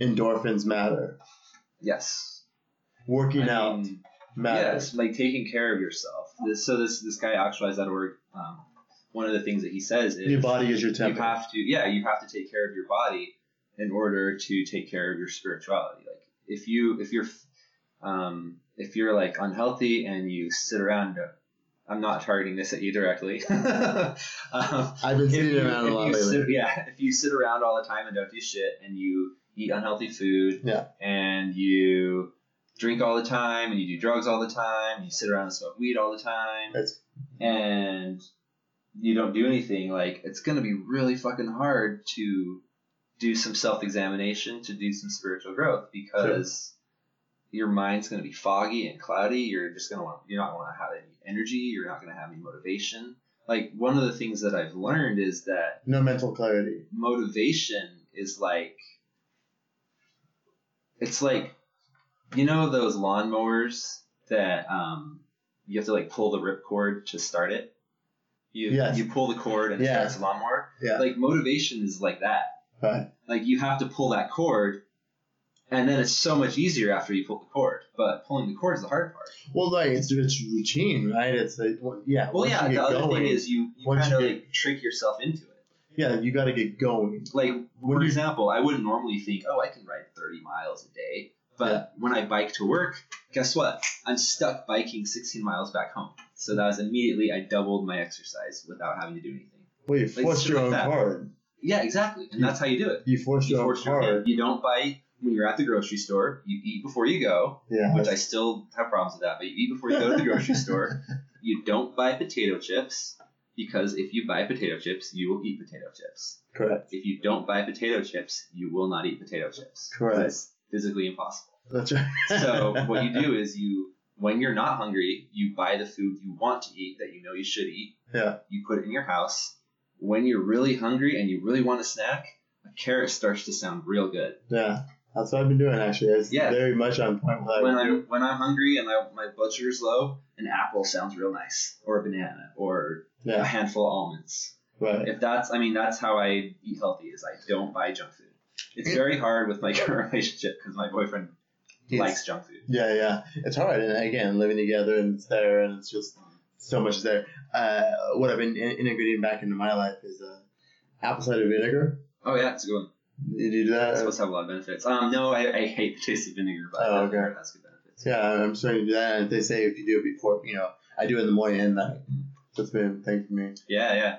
endorphins matter. yes, Working I out mean, matters. Yes, like taking care of yourself. This, so this this guy actualized.org. Um, one of the things that he says is Your body is your temple. you have to yeah you have to take care of your body in order to take care of your spirituality. Like if you if you're um, if you're like unhealthy and you sit around. I'm not targeting this at you directly. um, I've been sitting you- around a if lot you lately. sit- yeah, if you sit around all the time and don't do shit, and you eat unhealthy food, Yeah. and you drink all the time, and you do drugs all the time, and you sit around and smoke weed all the time, That's and you don't do anything, like it's gonna be really fucking hard to do some self-examination, to do some spiritual growth, because your mind's gonna be foggy and cloudy. You're just gonna want, you're not gonna have any energy. You're not gonna have any motivation. Like one of the things that I've learned is that no mental clarity. motivation is like it's like you know those lawnmowers that um, you have to like pull the ripcord to start it. You Yes. you pull the cord and it Yeah. starts the lawnmower. Yeah. Like motivation is like that. Right. Like you have to pull that cord, and then it's so much easier after you pull the cord. But pulling the cord is the hard part. Well, like it's it's routine, right? It's like well, yeah. Well, yeah. The other going, thing is you, you kind of you like trick yourself into it. yeah, you got to get going. Like When for you- example, I wouldn't normally think, oh, I can ride 30 miles a day. But when I bike to work, guess what? I'm stuck biking 16 miles back home. So that was immediately I doubled my exercise without having to do anything. Well, you Like, force shit your like own card. Yeah, exactly. And that's how you do it. You force You your force your hand. You don't bite when you're at the grocery store. You eat before you go, Yeah. which I still have problems with that. But you eat before you go to the grocery store. You don't buy potato chips because if you buy potato chips, you will eat potato chips. correct. If you don't buy potato chips, you will not eat potato chips. Correct. It's physically impossible. That's right. So what you do is you, when you're not hungry, you buy the food you want to eat that you know you should eat. Yeah. You put it in your house. When you're really hungry and you really want a snack, a carrot starts to sound real good. Yeah. That's what I've been doing actually. It's Yeah. very much on point with When do. I'm when I'm hungry and I, my blood sugar's low, an apple sounds real nice, or a banana, or a handful of almonds. Right. If that's, I mean, that's how I eat healthy. Is I don't buy junk food. It's very hard with my current relationship because my boyfriend It's- likes junk food. Yeah, yeah. It's hard, and again, living together, and it's there, and it's just so much there. Uh, what I've been in- integrating back into my life is uh, apple cider vinegar. Oh yeah, it's a good one. You do that? It's supposed to have a lot of benefits. Um, no, I, I hate the taste of vinegar, but Oh, okay. that's good benefits. Yeah, I'm starting to do that. And they say if you do it before, you know, I do it in the morning and night. That's been a thing for me. Yeah, yeah.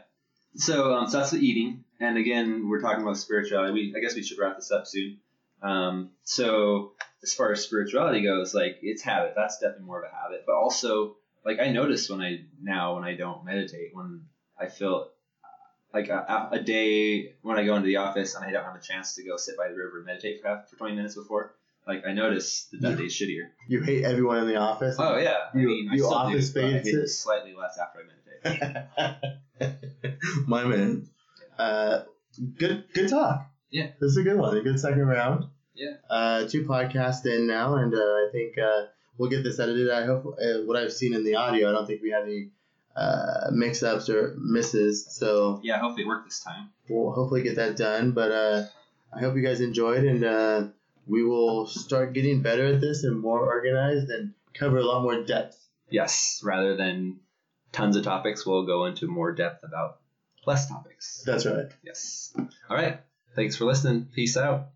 So, um, so that's the eating, and again, we're talking about spirituality. We, I guess we should wrap this up soon. Um, so as far as spirituality goes, like it's habit. That's definitely more of a habit. But also, like I notice when I now when I don't meditate, when I feel like a, a day when I go into the office and I don't have a chance to go sit by the river and meditate for half, for 20 minutes before, like I notice that that day's shittier. You hate everyone in the office. Oh yeah, I You- mean, I you still office do, I hate it? it slightly less after I meditate. my man. Uh, good, good talk. Yeah. this is a good one. A good second round. Yeah. Uh, two podcasts in now, and uh, I think uh, we'll get this edited. I hope uh, what I've seen in the audio. I don't think we had any uh, mix-ups or misses. So Yeah, hopefully it worked this time. we'll hopefully get that done. But uh, I hope you guys enjoyed, and uh, we will start getting better at this and more organized and cover a lot more depth. Yes, rather than tons of topics, we'll go into more depth about less topics. That's right. Yes. All right. Thanks for listening. Peace out.